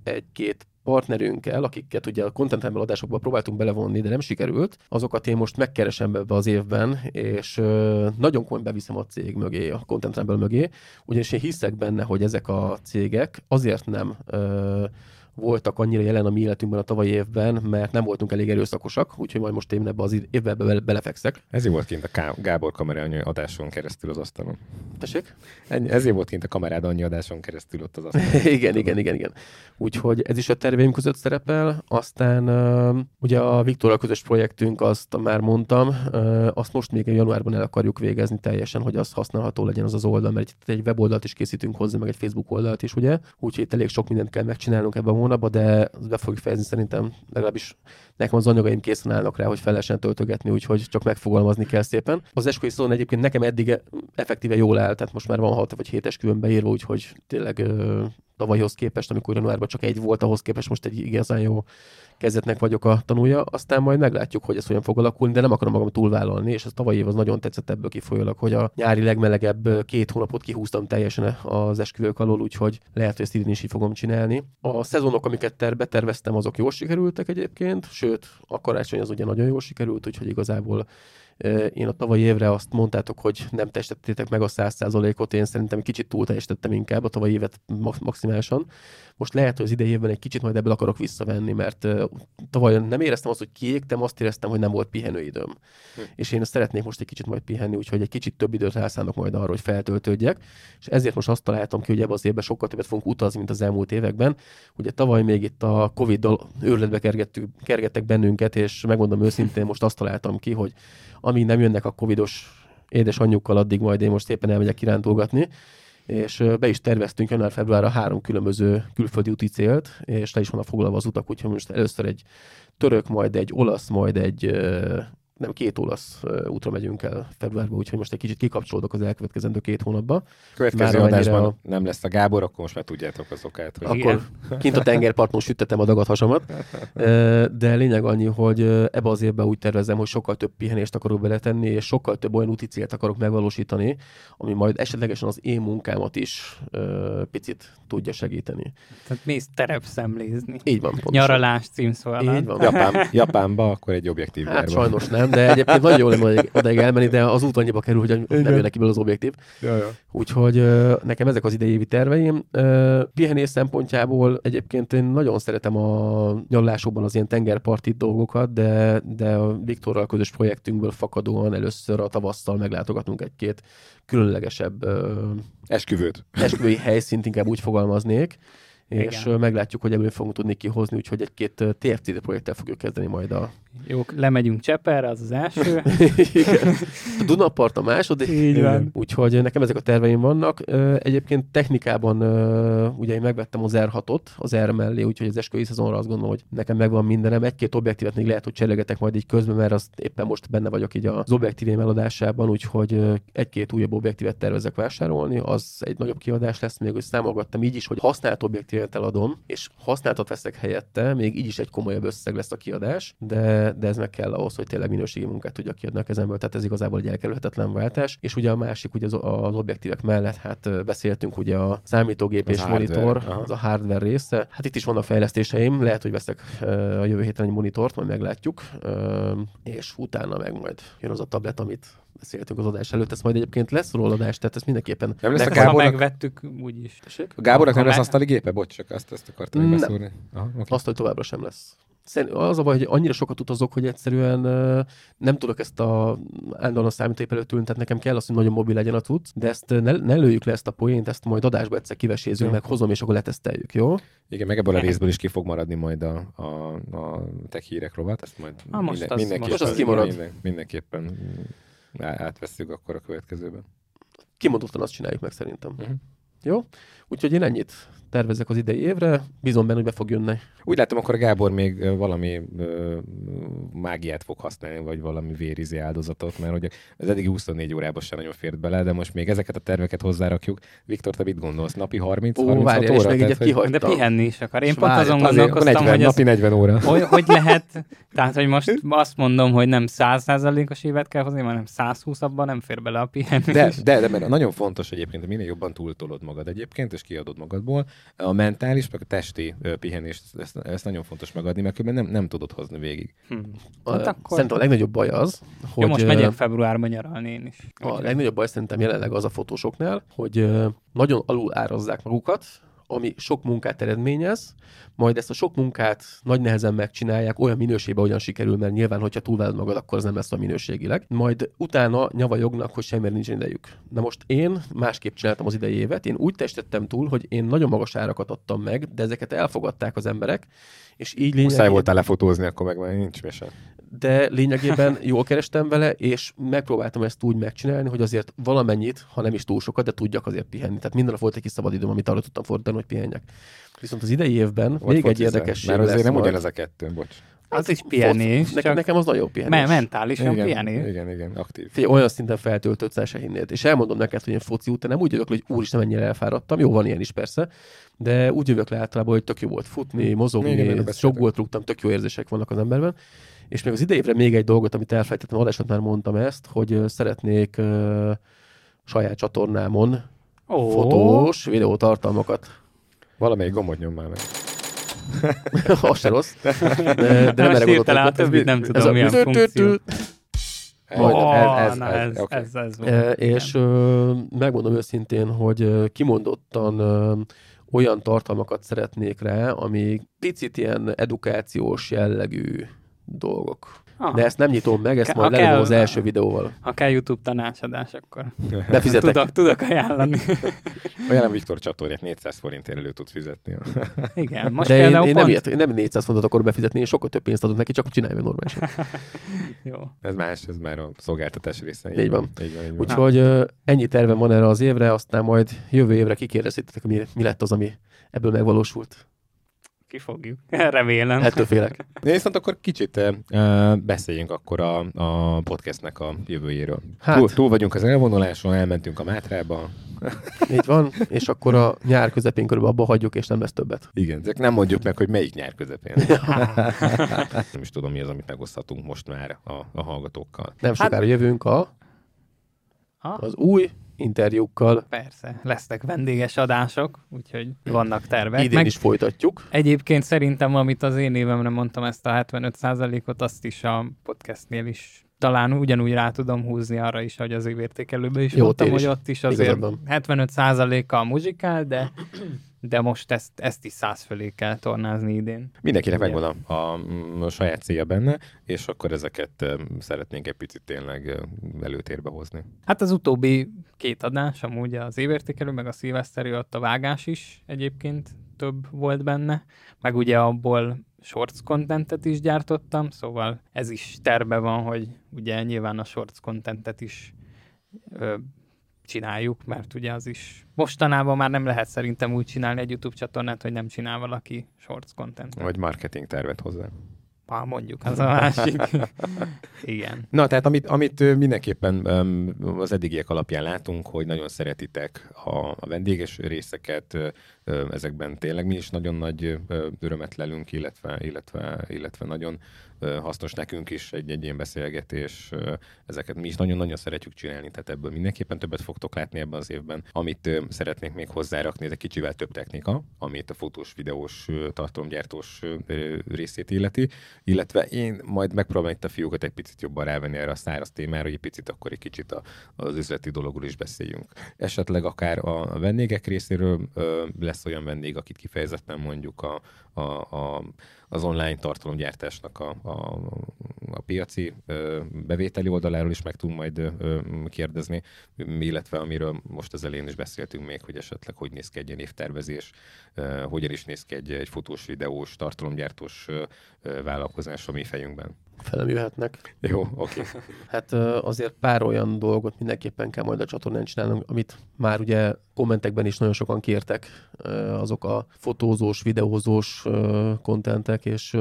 egy-két partnerünkkel, akiket ugye a Content adásokba próbáltunk belevonni, de nem sikerült, azokat én most megkeresem ebbe az évben, és nagyon komolyan beviszem a cég mögé, a Content mögé, ugyanis én hiszek benne, hogy ezek a cégek azért nem voltak annyira jelen a mi életünkben a tavalyi évben, mert nem voltunk elég erőszakosak, úgyhogy majd most én ebbe az évbe be, belefekszek. Ezért volt kint a Gábor kamerány adáson keresztül az asztalon. Tessék? Ennyi, ezért volt kint a kamerád annyi adáson keresztül ott az asztalon. igen, igen, igen, igen. Úgyhogy ez is a terveim között szerepel. Aztán ugye a Viktorral közös projektünk, azt már mondtam, azt most még januárban el akarjuk végezni teljesen, hogy az használható legyen az az oldal, mert itt egy weboldalt is készítünk hozzá, meg egy Facebook oldalt is, ugye? Úgyhogy itt elég sok mindent kell megcsinálnunk ebben a hónapban, de be fogjuk fejezni szerintem, legalábbis nekem az anyagaim készen állnak rá, hogy fel töltögetni, úgyhogy csak megfogalmazni kell szépen. Az esküvői szezon egyébként nekem eddig effektíve jól áll, tehát most már van 6 vagy 7 esküvőn beírva, úgyhogy tényleg tavalyhoz képest, amikor januárban csak egy volt, ahhoz képest most egy igazán jó kezdetnek vagyok a tanulja, aztán majd meglátjuk, hogy ez hogyan fog alakulni, de nem akarom magam túlvállalni, és ez tavaly év az nagyon tetszett ebből kifolyólag, hogy a nyári legmelegebb két hónapot kihúztam teljesen az esküvők alól, úgyhogy lehet, hogy ezt idén is így fogom csinálni. A szezonok, amiket terbe terveztem, azok jól sikerültek egyébként, sőt, a karácsony az ugye nagyon jól sikerült, úgyhogy igazából én a tavalyi évre azt mondtátok, hogy nem testettétek meg a 100%-ot, én szerintem kicsit túl teljesítettem inkább a tavalyi évet maximálisan. Most lehet, hogy az idei évben egy kicsit majd ebből akarok visszavenni, mert tavaly nem éreztem azt, hogy kiégtem, azt éreztem, hogy nem volt pihenőidőm. Hm. És én szeretnék most egy kicsit majd pihenni, úgyhogy egy kicsit több időt elszánok majd arra, hogy feltöltődjek. És ezért most azt találtam ki, hogy ebben az évben sokkal többet fogunk utazni, mint az elmúlt években. Ugye tavaly még itt a Covid-dal őrletbe kergettek bennünket, és megmondom őszintén, most azt találtam ki, hogy amíg nem jönnek a covidos édesanyjukkal, addig majd én most szépen elmegyek kirándulgatni, és be is terveztünk január-februárra három különböző külföldi úti célt, és le is vannak foglalva az utak, úgyhogy most először egy török, majd egy olasz, majd egy nem két olasz útra megyünk el februárban, úgyhogy most egy kicsit kikapcsolódok az elkövetkezendő két hónapban. Következő már adásban a... nem lesz a Gábor, akkor most már tudjátok az okát. Hogy... Akkor kint a tengerparton süttetem a dagat hasamat. De lényeg annyi, hogy ebbe az évben úgy tervezem, hogy sokkal több pihenést akarok beletenni, és sokkal több olyan úti célt akarok megvalósítani, ami majd esetlegesen az én munkámat is picit tudja segíteni. Tehát mész terepszemlézni. Így van. Pontosan. Nyaralás címszóval. Így van. Japán, Japánba, akkor egy objektív Hát sajnos nem, de egyébként nagyon jó lenne odaig elmenni, de az út annyiba kerül, hogy nem jön neki az objektív. Ja, ja. Úgyhogy nekem ezek az idei évi terveim. Pihenés szempontjából egyébként én nagyon szeretem a nyaralásokban az ilyen tengerparti dolgokat, de, de a Viktorral közös projektünkből fakadóan először a tavasszal meglátogatunk egy-két különlegesebb esküvőt. Esküvői helyszínt inkább úgy fogalmaznék és Igen. meglátjuk, hogy ebből fogunk tudni kihozni, úgyhogy egy-két TFCD projekttel fogjuk kezdeni majd a... Jó, lemegyünk Cseperre, az az első. a Dunapart a második. Így van. Úgyhogy nekem ezek a terveim vannak. Egyébként technikában ugye én megvettem az R6-ot, az R mellé, úgyhogy az esküvői szezonra azt gondolom, hogy nekem megvan mindenem. Egy-két objektívet még lehet, hogy cserélgetek majd így közben, mert azt éppen most benne vagyok így az objektívém eladásában, úgyhogy egy-két újabb objektívet tervezek vásárolni. Az egy nagyobb kiadás lesz, még hogy számolgattam így is, hogy használt objektív célt eladom, és használtat veszek helyette, még így is egy komolyabb összeg lesz a kiadás, de, de ez meg kell ahhoz, hogy tényleg minőségi munkát tudjak kiadni a kezemből, tehát ez igazából egy elkerülhetetlen váltás. És ugye a másik, ugye az, az objektívek mellett, hát beszéltünk ugye a számítógép az és monitor, hardware. az a hardware része. Hát itt is vannak fejlesztéseim, lehet, hogy veszek a jövő héten egy monitort, majd meglátjuk, és utána meg majd jön az a tablet, amit beszéltünk az adás előtt, ez majd egyébként lesz róla adás, tehát ezt mindenképpen... Nem lesz a Gábornak... megvettük, úgyis. A Gábornak nem lesz asztali gépe? Bocs, csak azt, azt akartam még beszúrni. Aha, okay. Asztali továbbra sem lesz. Az a baj, hogy annyira sokat utazok, hogy egyszerűen nem tudok ezt a állandóan a számítógép előtt ülni, tehát nekem kell az, hogy nagyon mobil legyen a cucc, de ezt ne, ne lőjük le ezt a poént, ezt majd adásba egyszer kivesézünk, meg hozom, és akkor leteszteljük, jó? Igen, meg ebből a részből is ki fog maradni majd a, a, a tech hírek rovat, ezt majd ah, most minden, az, mindenképpen, most az kimarad. Minden, mindenképpen átveszünk akkor a következőben. Kimondottan azt csináljuk meg szerintem. Uh-huh. Jó? Úgyhogy én ennyit tervezek az idei évre, bízom benne, hogy be fog jönni. Úgy látom, akkor Gábor még valami ö, mágiát fog használni, vagy valami vérizi áldozatot, mert hogy az eddigi 24 órában sem nagyon fért bele, de most még ezeket a terveket hozzárakjuk. Viktor, te mit gondolsz? Napi 30 Ó, 36 várjál, óra? És még De pihenni is akar. Én pont azon gondolkoztam, 40, hogy napi 40 óra. Hogy, hogy lehet, tehát hogy most azt mondom, hogy nem 100%-os évet kell hozni, hanem 120 abban nem fér bele a pihenés. De, de, de mert nagyon fontos egyébként, hogy minél jobban túltolod magad egyébként, és kiadod magadból, a mentális, meg a testi pihenést, ezt, ezt nagyon fontos megadni, mert különben nem, nem tudod hozni végig. Hm. Hát akkor... Szerintem a legnagyobb baj az, hogy... Jó, most megyek februárban nyaralni én is. A legnagyobb baj szerintem jelenleg az a fotósoknál, hogy nagyon alul árazzák magukat, ami sok munkát eredményez, majd ezt a sok munkát nagy nehezen megcsinálják, olyan minőségben, hogyan sikerül, mert nyilván, hogyha túlválod magad, akkor az nem lesz a minőségileg. Majd utána nyavajognak, hogy semmi nincs idejük. Na most én másképp csináltam az idei évet, én úgy testettem túl, hogy én nagyon magas árakat adtam meg, de ezeket elfogadták az emberek, és így lényegében... Muszáj voltál lefotózni, akkor meg már nincs mese de lényegében jól kerestem vele, és megpróbáltam ezt úgy megcsinálni, hogy azért valamennyit, ha nem is túl sokat, de tudjak azért pihenni. Tehát minden volt egy kis szabadidőm, amit arra tudtam fordítani, hogy pihenjek. Viszont az idei évben Ott még egy érdekesség Mert azért nem majd. ugyanaz a kettő, bocs. Az is pihenés, Nekem, csak nekem az nagyon pihenés. me- mentálisan Igen, pihenés. igen, igen, aktív. Figyelj, olyan szinten feltöltött, el se hinnéd. És elmondom neked, hogy én foci után nem úgy jövök le, hogy úristen, mennyire elfáradtam. Jó, van ilyen is persze. De úgy jövök le általában, hogy tök jó volt futni, mozogni, Igen, sok gólt rúgtam, tök jó érzések vannak az emberben. És még az idejévre még egy dolgot, amit elfelejtettem, adásot már mondtam ezt, hogy szeretnék uh, saját csatornámon Ó, fotós videótartalmakat. Valamelyik gombot nyom már meg. az se rossz. De, de nem erre a gondoltam. többit nem Ez tudom, a- milyen funkció. Ez, ez, ez, ez, ez, ez. E, és ö, megmondom őszintén, hogy kimondottan ö, olyan tartalmakat szeretnék rá, ami picit ilyen edukációs jellegű dolgok. Aha. De ezt nem nyitom meg, ezt Ke- majd kell- az első videóval. Ha kell YouTube tanácsadás, akkor Befizetek. tudok, tudok ajánlani. Olyan Viktor csatornát 400 forintért elő tudsz fizetni. Igen, most De én, én nem, pont... ilyet, én nem 400 fontot akarok befizetni, én sokkal több pénzt adok neki, csak csinálj meg normálisan. Jó. Ez más, ez már a szolgáltatás része. Így van. Így van, így van. Úgyhogy ennyi tervem van erre az évre, aztán majd jövő évre kikérdeztétek, mi, mi lett az, ami ebből megvalósult. Kifogjuk. Remélem. Ettől félek. De viszont akkor kicsit uh, beszéljünk akkor a, a podcastnek a jövőjéről. Hát. Hát. Túl, túl vagyunk az elvonuláson, elmentünk a Mátrába. Így van, és akkor a nyár közepén körülbelül abba hagyjuk, és nem lesz többet. Igen, csak nem mondjuk meg, hogy melyik nyár közepén. nem is tudom, mi az, amit megoszthatunk most már a, a hallgatókkal. Nem sokára jövünk a, Ah, az új interjúkkal. persze, lesznek vendéges adások, úgyhogy vannak tervek. Idén Meg is folytatjuk. egyébként szerintem, amit az én évemre mondtam, ezt a 75%-ot, azt is a podcastnél is talán ugyanúgy rá tudom húzni arra is, hogy az évértékelőben is Jó, mondtam, tér is. hogy ott is azért Igazad van. 75%-kal muzsikál, de, de most ezt, ezt is száz fölé kell tornázni idén. Mindenkinek Ugye? megvan a, a, a saját célja benne, és akkor ezeket szeretnénk egy picit tényleg előtérbe hozni. Hát az utóbbi két adás, amúgy az évértékelő, meg a szilveszteri, ott a vágás is egyébként több volt benne, meg ugye abból shorts contentet is gyártottam, szóval ez is terve van, hogy ugye nyilván a shorts contentet is ö, csináljuk, mert ugye az is mostanában már nem lehet szerintem úgy csinálni egy YouTube csatornát, hogy nem csinál valaki shorts contentet. Vagy marketing tervet hozzá. Ha mondjuk, az a másik. Igen. Na, tehát amit, amit mindenképpen az eddigiek alapján látunk, hogy nagyon szeretitek a, a vendéges részeket, ezekben tényleg mi is nagyon nagy örömet lelünk, illetve, illetve, illetve nagyon hasznos nekünk is egy, egy ilyen beszélgetés. Ezeket mi is nagyon-nagyon szeretjük csinálni, tehát ebből mindenképpen többet fogtok látni ebben az évben. Amit szeretnék még hozzárakni, ez egy kicsivel több technika, amit a fotós, videós, tartalomgyártós részét illeti, illetve én majd megpróbálom itt a fiúkat egy picit jobban rávenni erre a száraz témára, hogy egy picit akkor egy kicsit a, az üzleti dologról is beszéljünk. Esetleg akár a, a vendégek részéről ö, lesz olyan vendég, akit kifejezetten mondjuk a, a, a, az online tartalomgyártásnak a, a, a piaci ö, bevételi oldaláról is meg tudunk majd ö, kérdezni, illetve amiről most az elején is beszéltünk még, hogy esetleg hogy néz ki egy ilyen évtervezés, ö, hogyan is néz ki egy, egy fotós, videós, tartalomgyártós ö, vállalkozás a mi fejünkben. Felem jöhetnek. Jó, oké. Okay. Hát azért pár olyan dolgot mindenképpen kell majd a csatornán csinálnunk, amit már ugye kommentekben is nagyon sokan kértek, azok a fotózós, videózós kontentek, és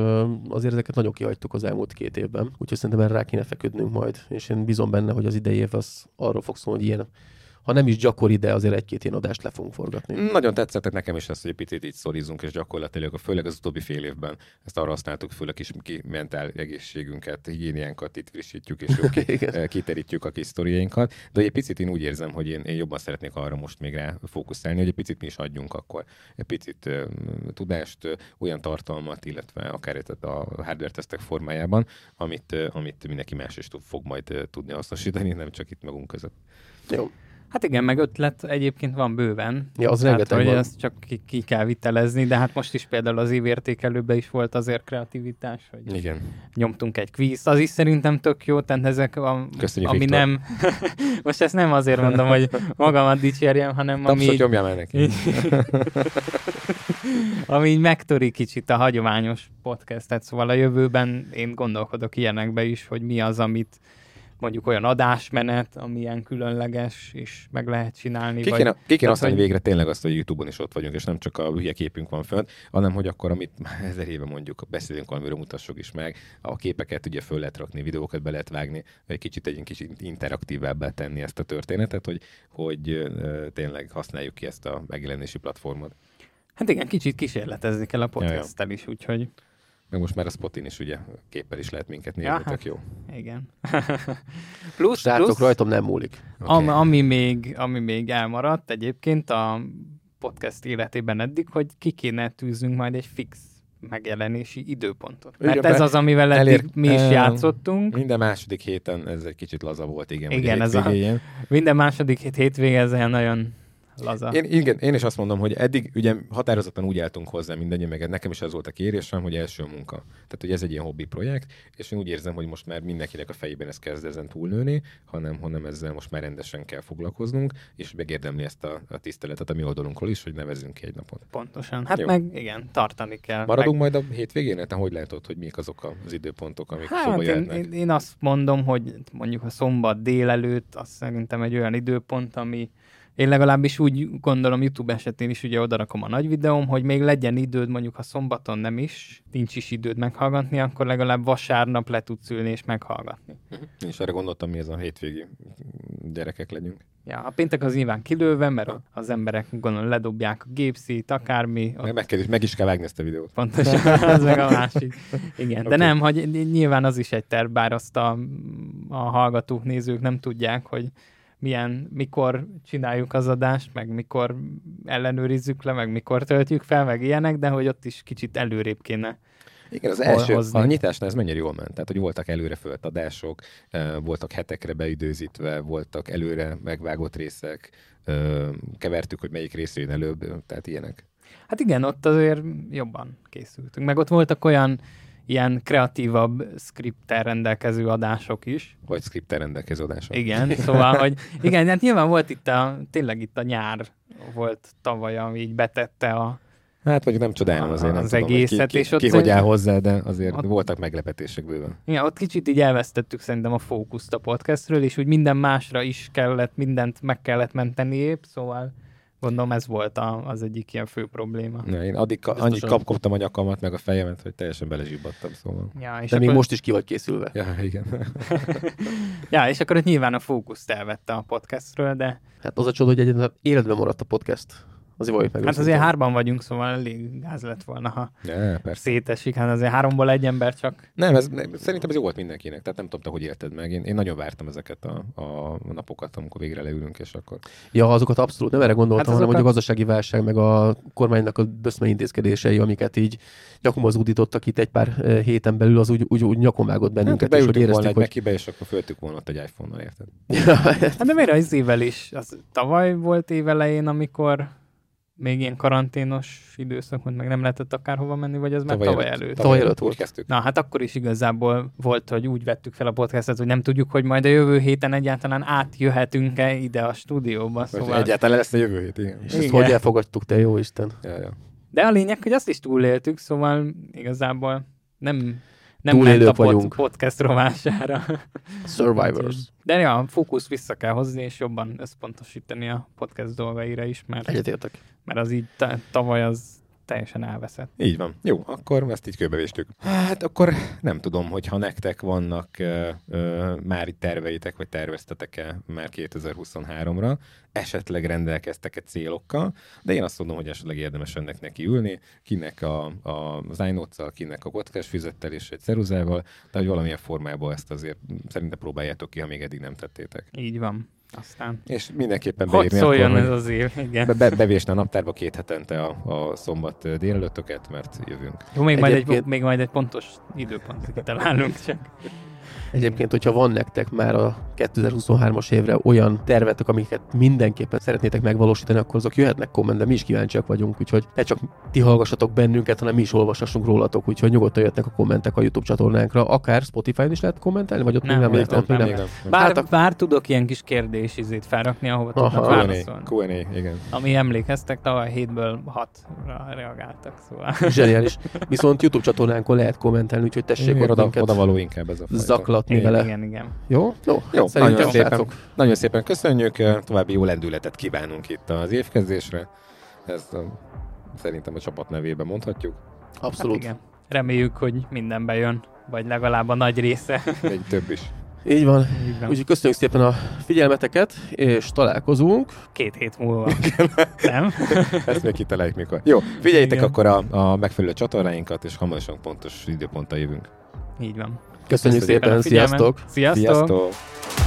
azért ezeket nagyon kihagytuk az elmúlt két évben, úgyhogy szerintem erre rá kéne feküdnünk majd, és én bízom benne, hogy az idei év az arról fog szólni, hogy ilyen ha nem is gyakori, de azért egy-két ilyen adást le fogunk forgatni. Nagyon tetszett nekem is ez, hogy egy picit így szorízunk, és gyakorlatilag, főleg az utóbbi fél évben ezt arra használtuk, főleg is ki mentál egészségünket, higiéniánkat itt frissítjük, és jó, eh, kiterítjük a kis sztoriainkat. De egy picit én úgy érzem, hogy én, én jobban szeretnék arra most még rá fókuszálni, hogy egy picit mi is adjunk akkor egy picit uh, tudást, uh, olyan tartalmat, illetve akár a hardware tesztek formájában, amit, uh, amit mindenki más is tud, fog majd uh, tudni hasznosítani, nem csak itt magunk között. Jó. Hát igen, meg ötlet egyébként van bőven. Ja, az Tehát, rengeteg hogy van. ezt csak ki, ki kell vitelezni, de hát most is például az évértékelőben is volt azért kreativitás, hogy Igen. nyomtunk egy kvízt, az is szerintem tök jó, tehát ezek, a, Köszönjük, ami Viktor. nem, most ezt nem azért mondom, hogy magamat dicsérjem, hanem ami Tapsot így, nyomjál már neki. ami így megtöri kicsit a hagyományos podcastet, szóval a jövőben én gondolkodok ilyenekbe is, hogy mi az, amit mondjuk olyan adásmenet, ami ilyen különleges, és meg lehet csinálni. Ki vagy, kéne, ki kéne használni hogy- végre tényleg azt, hogy YouTube-on is ott vagyunk, és nem csak a hülye képünk van fönt, hanem hogy akkor, amit már ezer éve mondjuk, beszélünk valamiről, mutassuk is meg, a képeket ugye föl lehet rakni, videókat be lehet vágni, egy kicsit egy kicsit interaktívábbá tenni ezt a történetet, hogy, hogy tényleg használjuk ki ezt a megjelenési platformot. Hát igen, kicsit kísérletezni kell a podcasttel is, úgyhogy Meg most már a Spotin is ugye képpel is lehet minket nézni, ja, tök jó. igen. plusz, Srácok, plusz rajtam nem múlik. Okay. Am, ami, még, ami még elmaradt egyébként a podcast életében eddig, hogy ki kéne tűznünk majd egy fix megjelenési időpontot. Mert Igen, ez az, amivel eddig elér- mi is játszottunk. Minden második héten ez egy kicsit laza volt, igen. Igen, ez a-. Minden második hét hétvége ez nagyon laza. Én, igen, én is azt mondom, hogy eddig ugye határozottan úgy álltunk hozzá mindannyian, meg nekem is ez volt a kérésem, hogy első munka. Tehát, hogy ez egy ilyen hobbi projekt, és én úgy érzem, hogy most már mindenkinek a fejében ez kezd ezen túlnőni, hanem, hanem ezzel most már rendesen kell foglalkoznunk, és megérdemli ezt a, a tiszteletet a mi oldalunkról is, hogy nevezünk ki egy napot. Pontosan. Hát Jó. meg igen, tartani kell. Maradunk meg... majd a hétvégén? Te hogy látod, hogy mik azok az időpontok, amik Hát szóba én, jöhetnek? én, én, azt mondom, hogy mondjuk a szombat délelőtt, az szerintem egy olyan időpont, ami én legalábbis úgy gondolom YouTube esetén is ugye odarakom a nagy videóm, hogy még legyen időd, mondjuk ha szombaton nem is, nincs is időd meghallgatni, akkor legalább vasárnap le tudsz ülni és meghallgatni. Én is erre gondoltam, mi ez a hétvégi gyerekek legyünk. Ja, a péntek az nyilván kilőve, mert az emberek gondolom ledobják a gépszít, akármi, ott Meg, meg, kell, meg is kell vágni ezt a videót. Pontosan, az meg a másik. Igen, de Oké. nem, hogy nyilván az is egy terv, bár azt a, a hallgatók, nézők nem tudják, hogy milyen, mikor csináljuk az adást, meg mikor ellenőrizzük le, meg mikor töltjük fel, meg ilyenek, de hogy ott is kicsit előrébb kéne. Igen, az első, hozni. a nyitásnál ez mennyire jól ment. Tehát, hogy voltak előre fölt adások, voltak hetekre beidőzítve, voltak előre megvágott részek, kevertük, hogy melyik rész jön előbb, tehát ilyenek. Hát igen, ott azért jobban készültünk. Meg ott voltak olyan ilyen kreatívabb skripttel rendelkező adások is. Vagy scriptel rendelkező adások. Igen, szóval, hogy igen, hát nyilván volt itt a, tényleg itt a nyár volt tavaly, ami így betette a, Hát mondjuk nem csodálom azért, nem Az tudom, hogy egészet, ki, és ki, ott ki hogy áll hozzá, de azért Ott- voltak meglepetések bőven. Igen, ott kicsit így elvesztettük szerintem a fókuszt a podcastről, és úgy minden másra is kellett, mindent meg kellett menteni épp, szóval gondolom ez volt a, az egyik ilyen fő probléma. Na, én addig ka- annyit kapkodtam a nyakamat, meg a fejemet, hogy teljesen belezsibbadtam, szóval. Ja, és De még akkor, most is ki vagy készülve. Ja, igen. ja, és akkor ott nyilván a fókuszt elvette a podcastről, de Hát az a csoda, hogy egyébként életben maradt a podcast. Azért valljuk meg. hát azért őszintén. hárban vagyunk, szóval elég gáz lett volna, ha ja, persze. szétesik, hát azért háromból egy ember csak. Nem, ez, nem, szerintem ez jó volt mindenkinek, tehát nem tudom, te hogy élted meg. Én, én nagyon vártam ezeket a, a napokat, amikor végre leülünk, és akkor Ja, azokat abszolút nem erre gondoltam, Hát hanem hogy a gazdasági válság, meg a kormánynak a böszme intézkedései, amiket így nyakomba zúdítottak itt egy pár eh, héten belül, az úgy, úgy, úgy nyakon vágott hát, bennünket, és hogy volna éreztük, egy hogy... Mekibe, és akkor föltük volna ott egy iPhone-nal, érted? Hát de miért az évvel is? Az tavaly volt évelején, amikor még ilyen karanténos időszak volt, meg nem lehetett akárhova menni, vagy ez már tavaly, előtt? Tavaly előtt volt. kezdtük. Na, hát akkor is igazából volt, hogy úgy vettük fel a podcastet, hogy nem tudjuk, hogy majd a jövő héten egyáltalán átjöhetünk-e ide a stúdióba. Szóval... Egyáltalán lesz a jövő hét, igen. És ezt Igen. hogy elfogadtuk, te jó Isten? Ja, ja. De a lényeg, hogy azt is túléltük, szóval igazából nem, nem ment a vagyunk. podcast rovására. Survivors. De ja, a fókusz vissza kell hozni, és jobban összpontosítani a podcast dolgaira is, mert, Egyetértek. mert az így ta- tavaly az teljesen elveszett. Így van. Jó, akkor ezt így körbevéstük. Hát akkor nem tudom, hogyha nektek vannak uh, uh, már itt terveitek, vagy terveztetek-e már 2023-ra, esetleg rendelkeztek-e célokkal, de én azt mondom, hogy esetleg érdemes ennek neki ülni, kinek a, a, az iNotes-szal, kinek a podcast füzettel és egy ceruzával, de hogy valamilyen formában ezt azért szerintem próbáljátok ki, ha még eddig nem tettétek. Így van. Aztán És mindenképpen hogy beírni szóljon akkor, ez hogy az év, igen. be, be, bevésne a naptárba két hetente a, a szombat délelőttöket, mert jövünk. Jó, még, majd egy, Egyébként- még majd egy pontos időpontot kitalálunk csak. Egyébként, hogyha van nektek már a 2023-as évre olyan tervetek, amiket mindenképpen szeretnétek megvalósítani, akkor azok jöhetnek kommentbe, mi is kíváncsiak vagyunk, úgyhogy ne csak ti hallgassatok bennünket, hanem mi is olvashassunk rólatok, úgyhogy nyugodtan jöhetnek a kommentek a YouTube csatornánkra, akár Spotify-n is lehet kommentelni, vagy ott Nem, még nem, még nem, nem. még nem. Bár, Hát bár tudok ilyen kis kérdés izét felrakni, ahova Aha. tudnak válaszolni. Q&A, igen. Ami emlékeztek, tavaly hétből hatra reagáltak, szóval. Zseniális. Viszont YouTube csatornánkon lehet kommentelni, úgyhogy tessék oda, oda való inkább ez a fajta. zaklatni, folytatni igen, vele. igen, igen. Jó? Jó, Jó, szerintem nagyon szépen. srácok. Nagyon szépen köszönjük, további jó lendületet kívánunk itt az évkezdésre. Ezt um, szerintem a csapat nevében mondhatjuk. Abszolút. Hát igen. Reméljük, hogy minden bejön, vagy legalább a nagy része. Egy több is. Így van. Így van. Úgyhogy köszönjük szépen a figyelmeteket, és találkozunk. Két hét múlva. Nem? Ezt még kitaláljuk mikor. Jó, figyeljétek Igen. akkor a, a megfelelő csatornáinkat, és hamarosan pontos időponttal jövünk. Így van. Köszönjük Köszönjük szépen, figyelmet. sziasztok! Sziasztok! Sziasztok!